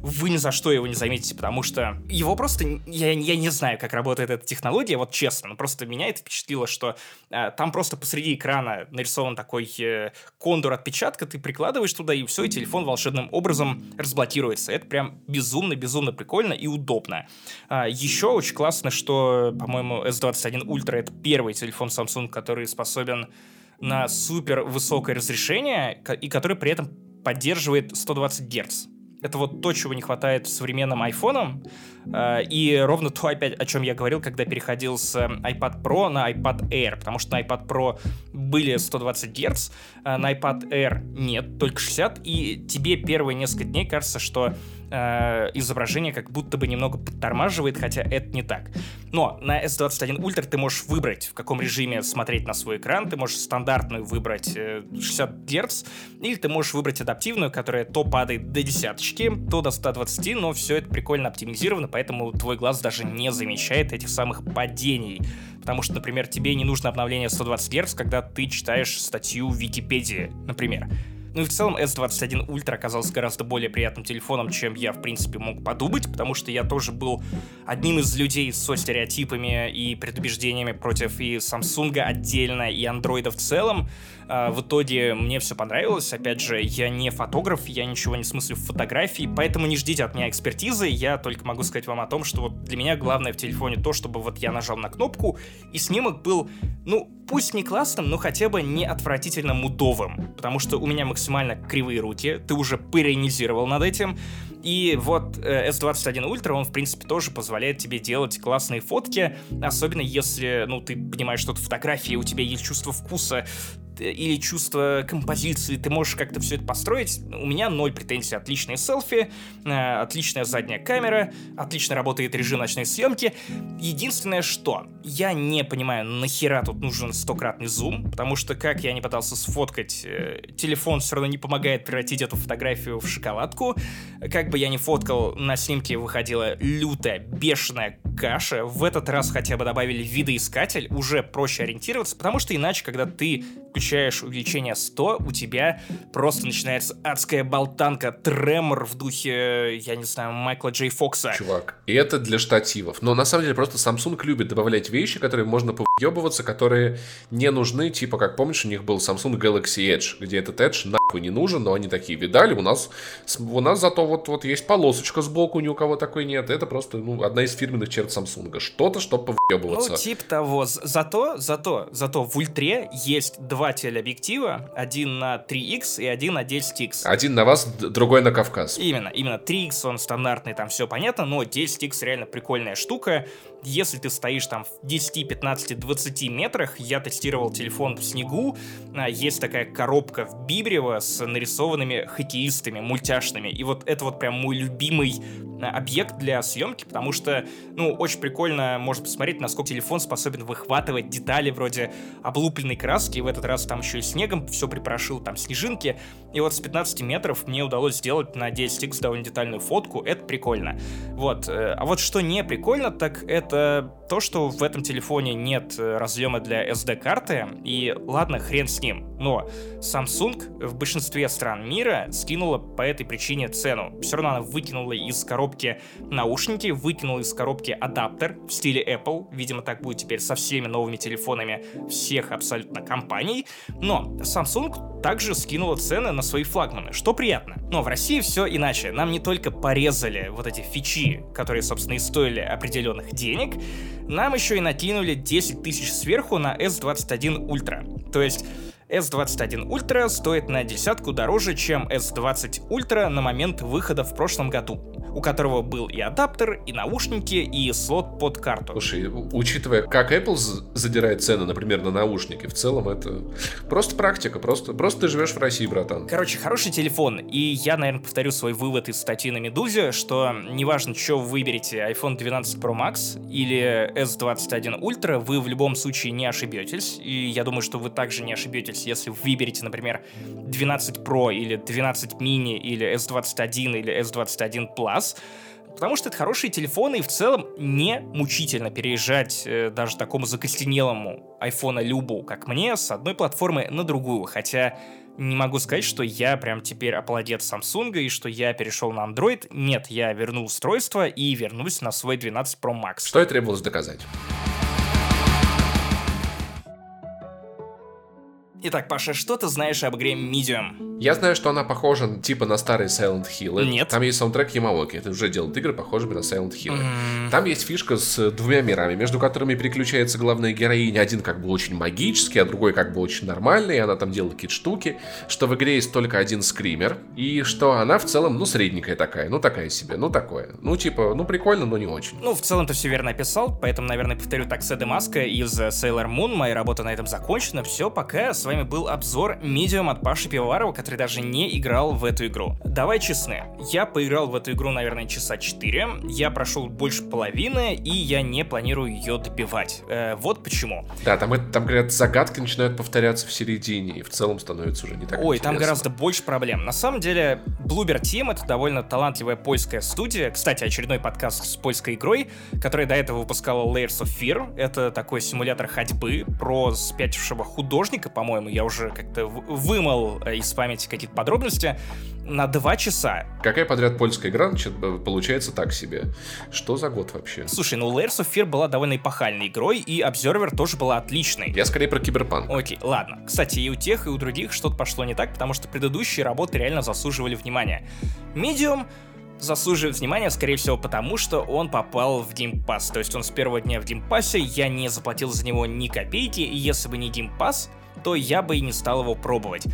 вы ни за что его не заметите, потому что его просто... Я, я не знаю, как работает эта технология, вот честно, но просто меня это впечатлило, что э, там просто посреди экрана нарисован такой э, кондур отпечатка, ты прикладываешь туда, и все, и телефон волшебным образом разблокируется. Это прям безумно-безумно прикольно и удобно. А, еще очень классно, что, по-моему, S21 Ultra — это первый телефон Samsung, который способен на супер высокое разрешение и который при этом поддерживает 120 Гц. Это вот то, чего не хватает современным айфонам. Э, и ровно то, опять, о чем я говорил, когда переходил с э, iPad Pro на iPad Air. Потому что на iPad Pro были 120 Гц, э, на iPad Air нет, только 60. И тебе первые несколько дней кажется, что э, изображение как будто бы немного подтормаживает, хотя это не так. Но на S21 Ultra ты можешь выбрать, в каком режиме смотреть на свой экран. Ты можешь стандартную выбрать э, 60 Гц, или ты можешь выбрать адаптивную, которая то падает до десяточки, то до 120, но все это прикольно оптимизировано, поэтому твой глаз даже не замечает этих самых падений. Потому что, например, тебе не нужно обновление 120 Гц, когда ты читаешь статью в Википедии, например. Ну и в целом S21 Ultra оказался гораздо более приятным телефоном, чем я, в принципе, мог подумать, потому что я тоже был одним из людей со стереотипами и предубеждениями против и Samsung отдельно, и Android в целом. А, в итоге мне все понравилось. Опять же, я не фотограф, я ничего не смыслю в фотографии, поэтому не ждите от меня экспертизы. Я только могу сказать вам о том, что вот для меня главное в телефоне то, чтобы вот я нажал на кнопку, и снимок был, ну, пусть не классным, но хотя бы не отвратительно мудовым. Потому что у меня максимально кривые руки, ты уже поиронизировал над этим. И вот э, S21 Ultra, он, в принципе, тоже позволяет тебе делать классные фотки, особенно если, ну, ты понимаешь, что-то фотографии, у тебя есть чувство вкуса, или чувство композиции, ты можешь как-то все это построить. У меня ноль претензий. Отличные селфи, э, отличная задняя камера, отлично работает режим ночной съемки. Единственное, что я не понимаю, нахера тут нужен стократный зум, потому что как я не пытался сфоткать, э, телефон все равно не помогает превратить эту фотографию в шоколадку. Как бы я ни фоткал, на снимке выходила лютая, бешеная каша. В этот раз хотя бы добавили видоискатель, уже проще ориентироваться, потому что иначе, когда ты включаешь увеличение 100, у тебя просто начинается адская болтанка, тремор в духе, я не знаю, Майкла Джей Фокса. Чувак, и это для штативов. Но на самом деле просто Samsung любит добавлять вещи, которые можно повъебываться, которые не нужны, типа, как помнишь, у них был Samsung Galaxy Edge, где этот Edge нахуй не нужен, но они такие, видали, у нас, у нас зато вот, вот есть полосочка сбоку, ни у кого такой нет. Это просто, ну, одна из фирменных черт Samsung. Что-то, чтобы повъебываться. Ну, типа того. Зато, зато, зато в Ультре есть два телеобъектива, один на 3x и один на 10x. Один на вас, другой на Кавказ. Именно, именно 3x он стандартный, там все понятно, но 10x реально прикольная штука. Если ты стоишь там в 10, 15, 20 метрах, я тестировал телефон в снегу, а, есть такая коробка в Бибрево с нарисованными хоккеистами, мультяшными, и вот это вот прям мой любимый а, объект для съемки, потому что, ну, очень прикольно можно посмотреть, насколько телефон способен выхватывать детали вроде облупленной краски, в этот раз там еще и снегом все припорошил, там снежинки, и вот с 15 метров мне удалось сделать на 10x довольно детальную фотку, это прикольно. Вот, э, а вот что не прикольно, так это это то, что в этом телефоне нет э, разъема для SD-карты, и ладно, хрен с ним, но Samsung в большинстве стран мира скинула по этой причине цену. Все равно она выкинула из коробки наушники, выкинула из коробки адаптер в стиле Apple, видимо, так будет теперь со всеми новыми телефонами всех абсолютно компаний, но Samsung также скинула цены на свои флагманы, что приятно. Но в России все иначе. Нам не только порезали вот эти фичи, которые, собственно, и стоили определенных денег, нам еще и накинули 10 тысяч сверху на S21 Ultra. То есть S21 Ultra стоит на десятку дороже, чем S20 Ultra на момент выхода в прошлом году. у которого был и адаптер, и наушники, и слот под карту. Слушай, учитывая, как Apple задирает цены, например, на наушники, в целом это просто практика, просто, просто ты живешь в России, братан. Короче, хороший телефон, и я, наверное, повторю свой вывод из статьи на Медузе, что неважно, что вы выберете, iPhone 12 Pro Max или S21 Ultra, вы в любом случае не ошибетесь, и я думаю, что вы также не ошибетесь, если вы выберете, например, 12 Pro или 12 mini или S21 или S21 Plus, Потому что это хорошие телефоны, и в целом не мучительно переезжать э, даже такому закостенелому айфона Любу, как мне, с одной платформы на другую. Хотя не могу сказать, что я прям теперь оплодец Samsung и что я перешел на Android. Нет, я вернул устройство и вернусь на свой 12 Pro Max. Что и требовалось доказать. Итак, Паша, что ты знаешь об игре Medium? Я знаю, что она похожа типа на старые Silent Hill. Нет. Там есть саундтрек Ямаоки. Это уже делает игры, похожими на Silent Hill. Mm. Там есть фишка с двумя мирами, между которыми переключается главная героиня. Один как бы очень магический, а другой как бы очень нормальный. И она там делает какие-то штуки. Что в игре есть только один скример. И что она в целом, ну, средненькая такая. Ну, такая себе. Ну, такое. Ну, типа, ну, прикольно, но не очень. Ну, в целом ты все верно описал. Поэтому, наверное, повторю так Седа Маска из Sailor Moon. Моя работа на этом закончена. Все, пока. С вами был обзор Medium от Паши Пивоварова, который даже не играл в эту игру. Давай честны, я поиграл в эту игру, наверное, часа 4, я прошел больше половины, и я не планирую ее добивать. Э, вот почему. Да, там, там, говорят, загадки начинают повторяться в середине, и в целом становится уже не так Ой, интересно. там гораздо больше проблем. На самом деле, Bloober Team — это довольно талантливая польская студия. Кстати, очередной подкаст с польской игрой, которая до этого выпускала Layers of Fear. Это такой симулятор ходьбы про спятившего художника, по-моему, я уже как-то вымыл э, из памяти какие-то подробности на два часа. Какая подряд польская игра, значит, получается так себе. Что за год вообще? Слушай, ну Layers of Fear была довольно эпохальной игрой, и Observer тоже была отличной. Я скорее про киберпанк. Окей, ладно. Кстати, и у тех, и у других что-то пошло не так, потому что предыдущие работы реально заслуживали внимания. Medium заслуживает внимания, скорее всего, потому что он попал в Game Pass. То есть он с первого дня в Game Pass, я не заплатил за него ни копейки, и если бы не Game Pass, то я бы и не стал его пробовать.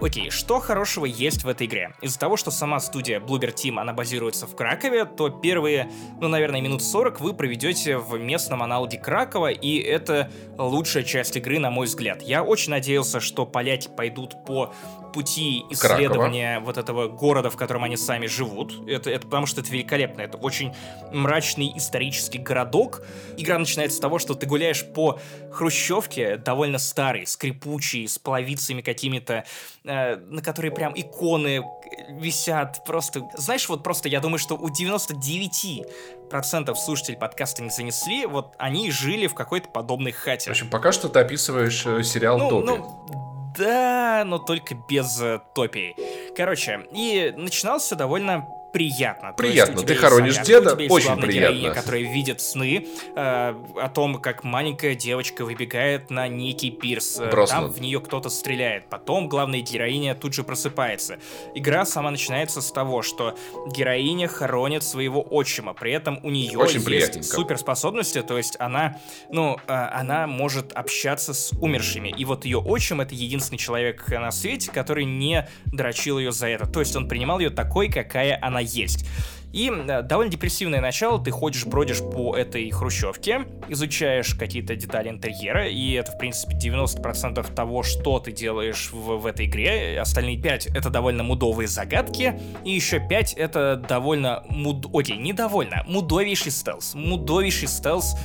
Окей, что хорошего есть в этой игре? Из-за того, что сама студия Bloober Team, она базируется в Кракове, то первые, ну, наверное, минут 40 вы проведете в местном аналоге Кракова, и это лучшая часть игры, на мой взгляд. Я очень надеялся, что поляки пойдут по пути исследования Кракова. вот этого города, в котором они сами живут. Это, это потому что это великолепно. Это очень мрачный исторический городок. Игра начинается с того, что ты гуляешь по хрущевке, довольно старый, скрипучий, с половицами какими-то, э, на которые прям иконы висят. Просто, знаешь, вот просто я думаю, что у 99 процентов слушателей подкаста не занесли, вот они жили в какой-то подобной хате. В общем, пока что ты описываешь э, сериал ну, Топи. Ну, да, но только без э, топий. Короче, и начинался довольно приятно. Приятно, ты хоронишь деда, очень приятно. Героиня, которая видит сны э, о том, как маленькая девочка выбегает на некий пирс. Э, Броснан. Там в нее кто-то стреляет. Потом главная героиня тут же просыпается. Игра сама начинается с того, что героиня хоронит своего отчима. При этом у нее очень есть суперспособности, то есть она, ну, э, она может общаться с умершими. И вот ее отчим это единственный человек на свете, который не дрочил ее за это. То есть он принимал ее такой, какая она есть. И э, довольно депрессивное начало, ты ходишь, бродишь по этой хрущевке, изучаешь какие-то детали интерьера, и это, в принципе, 90% того, что ты делаешь в, в этой игре. Остальные 5 — это довольно мудовые загадки, и еще 5 — это довольно муд... Окей, не довольно, мудовейший стелс. Мудовейший стелс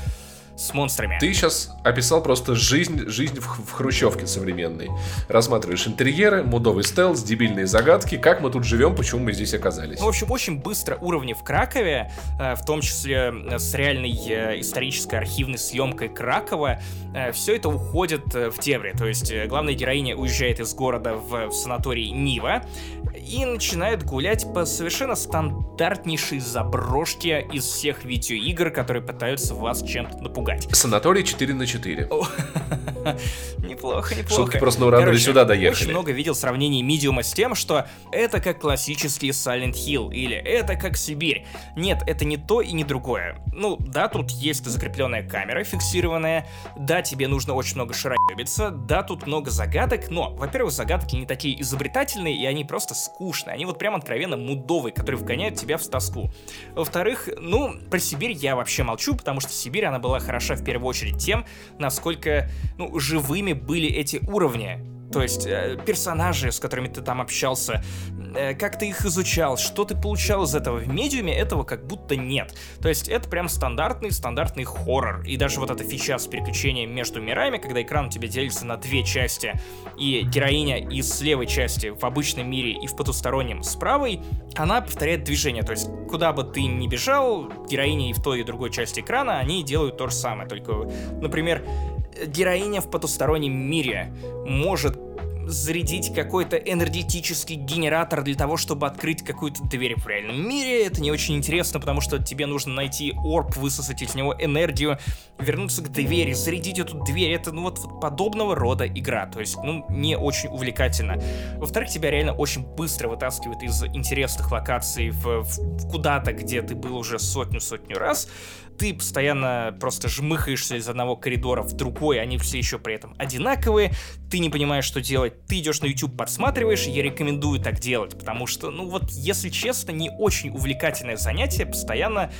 с монстрами. Ты сейчас описал просто жизнь, жизнь в, в хрущевке современной. Рассматриваешь интерьеры, мудовый стелс, дебильные загадки, как мы тут живем, почему мы здесь оказались. Ну, в общем, очень быстро уровни в Кракове, э, в том числе э, с реальной э, исторической архивной съемкой Кракова, все это уходит в дебри. То есть главная героиня уезжает из города в, в санаторий Нива и начинает гулять по совершенно стандартнейшей заброшке из всех видеоигр, которые пытаются вас чем-то напугать напугать. Санаторий 4 на 4. Неплохо, неплохо. Шутки просто на ура сюда доехали. Очень много видел сравнений медиума с тем, что это как классический Silent Hill или это как Сибирь. Нет, это не то и не другое. Ну, да, тут есть закрепленная камера фиксированная, да, тебе нужно очень много шароебиться, да, тут много загадок, но, во-первых, загадки не такие изобретательные, и они просто скучные. Они вот прям откровенно мудовые, которые вгоняют тебя в тоску. Во-вторых, ну, про Сибирь я вообще молчу, потому что Сибирь, она была хороша в первую очередь тем, насколько, ну, живыми были эти уровни. То есть э, персонажи, с которыми ты там общался, э, как ты их изучал, что ты получал из этого. В медиуме этого как будто нет. То есть это прям стандартный, стандартный хоррор. И даже вот эта фича с переключением между мирами, когда экран у тебя делится на две части, и героиня из левой части в обычном мире и в потустороннем с правой, она повторяет движение. То есть куда бы ты ни бежал, героини и в той и другой части экрана, они делают то же самое. Только, например, героиня в потустороннем мире может зарядить какой-то энергетический генератор для того, чтобы открыть какую-то дверь в реальном мире. Это не очень интересно, потому что тебе нужно найти орб, высосать из него энергию, вернуться к двери, зарядить эту дверь. Это, ну, вот, вот подобного рода игра. То есть, ну, не очень увлекательно. Во-вторых, тебя реально очень быстро вытаскивают из интересных локаций в, в, куда-то, где ты был уже сотню-сотню раз ты постоянно просто жмыхаешься из одного коридора в другой, они все еще при этом одинаковые, ты не понимаешь, что делать, ты идешь на YouTube, подсматриваешь, я рекомендую так делать, потому что, ну вот, если честно, не очень увлекательное занятие постоянно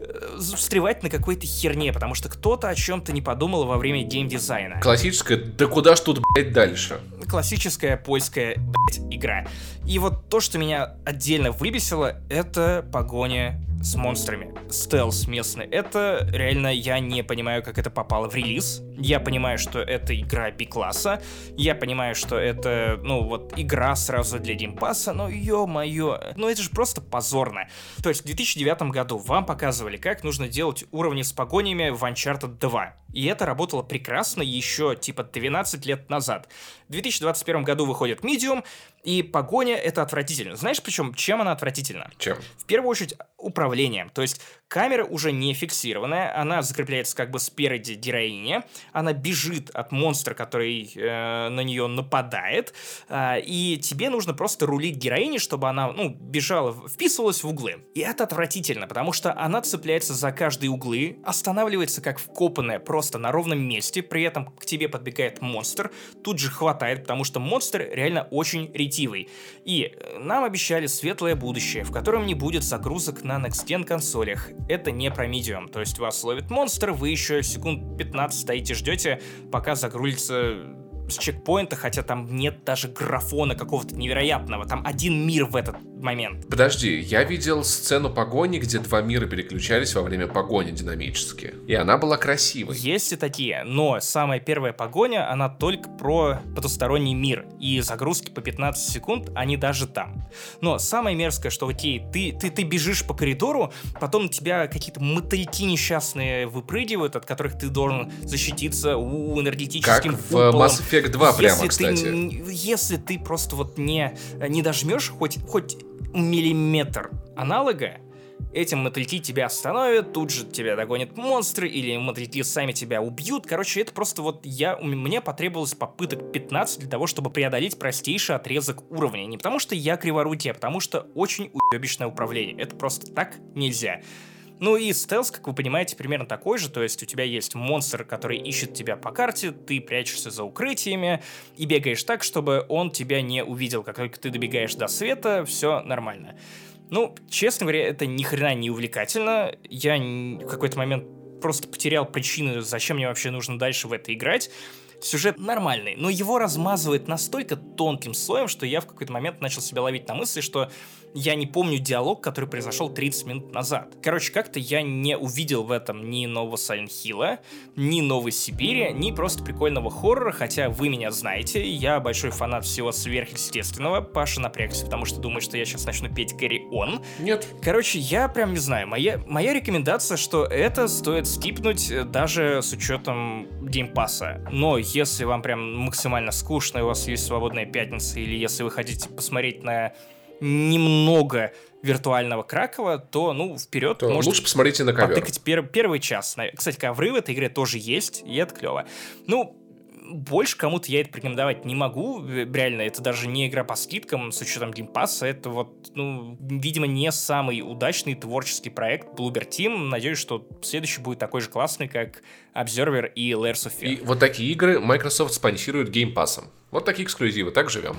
э, встревать на какой-то херне, потому что кто-то о чем-то не подумал во время геймдизайна. Классическая, да куда ж тут, блядь, дальше? Классическая польская, блядь, игра. И вот то, что меня отдельно выбесило, это погоня с монстрами. Стелс местный. Это реально я не понимаю, как это попало в релиз. Я понимаю, что это игра B-класса. Я понимаю, что это, ну, вот игра сразу для геймпасса, но ё-моё, ну это же просто позорно. То есть в 2009 году вам показывали, как нужно делать уровни с погонями в Uncharted 2. И это работало прекрасно еще типа 12 лет назад. В 2021 году выходит Medium, и погоня это отвратительно. Знаешь, причем, чем она отвратительна? Чем? В первую очередь, управлением. То есть камера уже не фиксированная, она закрепляется как бы спереди героини, она бежит от монстра, который э, на нее нападает, э, и тебе нужно просто рулить героиней, чтобы она, ну, бежала, вписывалась в углы. И это отвратительно, потому что она цепляется за каждые углы, останавливается как вкопанная просто на ровном месте, при этом к тебе подбегает монстр, тут же хватает, потому что монстр реально очень ретивый. И э, нам обещали светлое будущее, в котором не будет загрузок на Next Gen консолях. Это не про Medium, то есть вас ловит монстр, вы еще секунд 15 стоите, ждете, пока загрузится с чекпоинта, хотя там нет даже графона какого-то невероятного. Там один мир в этот момент. Подожди, я видел сцену погони, где два мира переключались во время погони динамически. И она была красивой. Есть и такие, но самая первая погоня, она только про потусторонний мир. И загрузки по 15 секунд, они даже там. Но самое мерзкое, что окей, ты, ты, ты бежишь по коридору, потом тебя какие-то мотыльки несчастные выпрыгивают, от которых ты должен защититься у энергетическим как в куполом. Mass Effect 2 если прямо, ты, кстати. Если ты просто вот не, не дожмешь хоть, хоть миллиметр аналога, этим мотыльки тебя остановят, тут же тебя догонят монстры, или мотыльки сами тебя убьют. Короче, это просто вот я, мне потребовалось попыток 15 для того, чтобы преодолеть простейший отрезок уровня. Не потому что я криворукий, а потому что очень уебищное управление. Это просто так нельзя. Ну и стелс, как вы понимаете, примерно такой же, то есть у тебя есть монстр, который ищет тебя по карте, ты прячешься за укрытиями и бегаешь так, чтобы он тебя не увидел. Как только ты добегаешь до света, все нормально. Ну, честно говоря, это ни хрена не увлекательно. Я в какой-то момент просто потерял причины, зачем мне вообще нужно дальше в это играть. Сюжет нормальный, но его размазывает настолько тонким слоем, что я в какой-то момент начал себя ловить на мысли, что я не помню диалог, который произошел 30 минут назад. Короче, как-то я не увидел в этом ни нового Silent Hill, ни Новой Сибири, ни просто прикольного хоррора, хотя вы меня знаете, я большой фанат всего сверхъестественного. Паша напрягся, потому что думает, что я сейчас начну петь Carry On. Нет. Короче, я прям не знаю, моя, моя рекомендация, что это стоит скипнуть э, даже с учетом геймпаса. Но если вам прям максимально скучно, и у вас есть свободная пятница, или если вы хотите посмотреть на немного виртуального Кракова, то, ну, вперед. То лучше посмотрите на ковер. Потыкать пер- первый час. Кстати, ковры в этой игре тоже есть, и это клево. Ну, больше кому-то я это порекомендовать не могу. Реально, это даже не игра по скидкам с учетом геймпасса. Это вот, ну, видимо, не самый удачный творческий проект Bloober Team. Надеюсь, что следующий будет такой же классный, как Observer и Layers of Fear. И вот такие игры Microsoft спонсирует геймпассом. Вот такие эксклюзивы, так живем.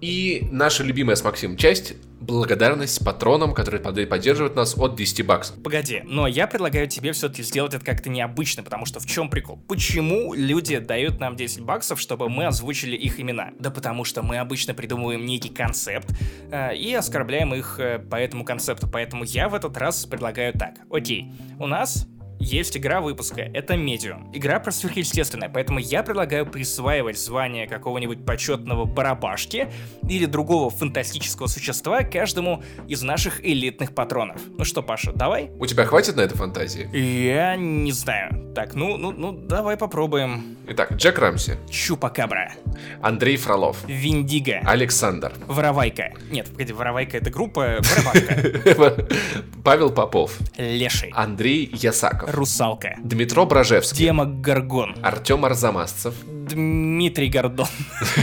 И наша любимая с Максим часть благодарность патронам, которые поддерживают нас от 10 баксов. Погоди, но я предлагаю тебе все-таки сделать это как-то необычно, потому что в чем прикол? Почему люди дают нам 10 баксов, чтобы мы озвучили их имена? Да потому что мы обычно придумываем некий концепт э, и оскорбляем их э, по этому концепту. Поэтому я в этот раз предлагаю так. Окей, у нас есть игра выпуска, это Медиум. Игра про сверхъестественное, поэтому я предлагаю присваивать звание какого-нибудь почетного барабашки или другого фантастического существа каждому из наших элитных патронов. Ну что, Паша, давай? У тебя хватит на это фантазии? Я не знаю. Так, ну, ну, ну, давай попробуем. Итак, Джек Рамси. Чупакабра. Андрей Фролов. Виндиго. Александр. Воровайка. Нет, погоди, Воровайка это группа, Барабанка. Павел Попов. Леший. Андрей Ясаков. Русалка. Дмитро Брожевский. Тема Гаргон. Артем Арзамасцев. Дмитрий Гордон.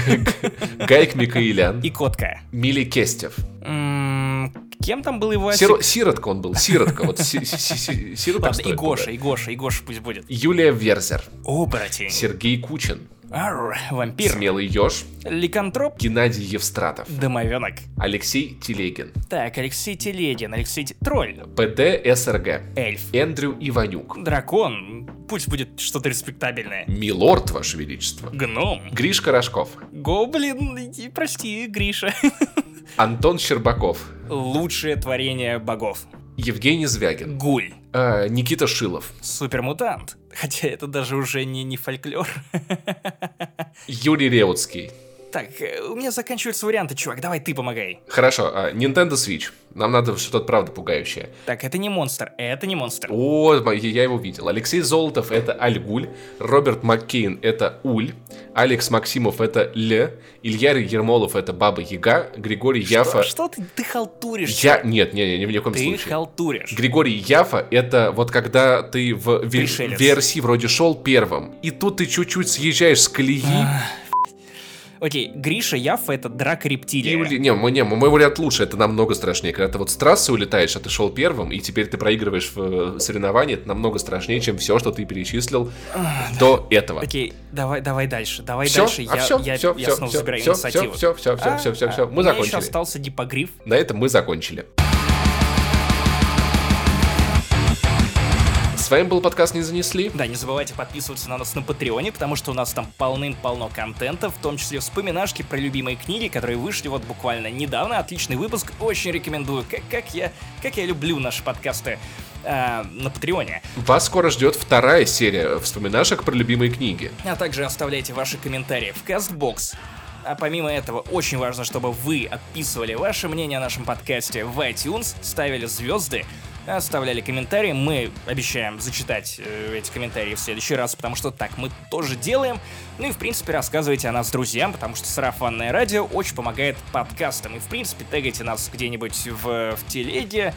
Гайк Микаэлян. И Котка. Мили Кестев. Кем там был его Сиро- Сиротка он был, сиротка. Вот си- си- си- сироток Ладно, и Гоша, и Гоша, и Гоша пусть будет. Юлия Верзер. Оборотень. Сергей Кучин. Арр, вампир. Смелый еж. Ликантроп. Геннадий Евстратов. Домовенок. Алексей Телегин. Так, Алексей Телегин, Алексей Тролль. ПД СРГ. Эльф. Эндрю Иванюк. Дракон. Пусть будет что-то респектабельное. Милорд, Ваше Величество. Гном. Гришка Рожков. Гоблин. и- Прости, Гриша. Антон Щербаков. Лучшее творение богов. Евгений Звягин. Гуль. э, Никита Шилов. Супермутант. Хотя это даже уже не, не фольклор. Юрий Реутский. Так, э, у меня заканчиваются варианты, чувак. Давай ты помогай. Хорошо, а, Nintendo Switch. Нам надо что-то правда пугающее. Так, это не монстр. Это не монстр. О, я его видел. Алексей Золотов это Альгуль, Роберт Маккейн это Уль, Алекс Максимов это Л, Илья Ермолов это Баба Яга, Григорий Яфа... Что, что ты, ты халтуришь? Я... Нет, не, не, ни в коем Ты случае. халтуришь. Григорий Яфа это вот когда ты в ве- Пришелец. версии вроде шел первым, и тут ты чуть-чуть съезжаешь с колеи. Окей, Гриша Яффа это драка рептилия. И ули- Не, мой, не, мой вариант лучше, это намного страшнее. Когда ты вот с трассы улетаешь, а ты шел первым, и теперь ты проигрываешь в э, соревновании, это намного страшнее, чем все, что ты перечислил до этого. Окей, давай, давай дальше, давай Всё? дальше. А я, всё? я, Всё, я всё, снова всё, забираю всё, инициативу. всё, всё, А, всё, всё, а, всё, мы у меня еще закончили. остался дипогриф. На этом мы закончили. Вами был подкаст «Не занесли». Да, не забывайте подписываться на нас на Патреоне, потому что у нас там полным-полно контента, в том числе вспоминашки про любимые книги, которые вышли вот буквально недавно. Отличный выпуск, очень рекомендую. Как, как, я, как я люблю наши подкасты а, на Патреоне. Вас скоро ждет вторая серия вспоминашек про любимые книги. А также оставляйте ваши комментарии в CastBox. А помимо этого, очень важно, чтобы вы отписывали ваше мнение о нашем подкасте в iTunes, ставили звезды, оставляли комментарии. Мы обещаем зачитать э, эти комментарии в следующий раз, потому что так мы тоже делаем. Ну и, в принципе, рассказывайте о нас друзьям, потому что сарафанное радио очень помогает подкастам. И, в принципе, тегайте нас где-нибудь в, в телеге,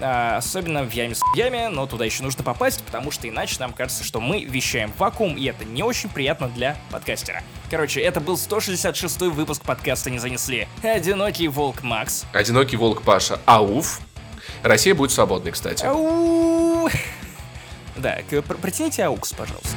а, особенно в яме с яме, но туда еще нужно попасть, потому что иначе нам кажется, что мы вещаем в вакуум, и это не очень приятно для подкастера. Короче, это был 166 выпуск подкаста «Не занесли». Одинокий волк Макс. Одинокий волк Паша. Ауф. Россия будет свободной, кстати. Да, протяните аукс, пожалуйста.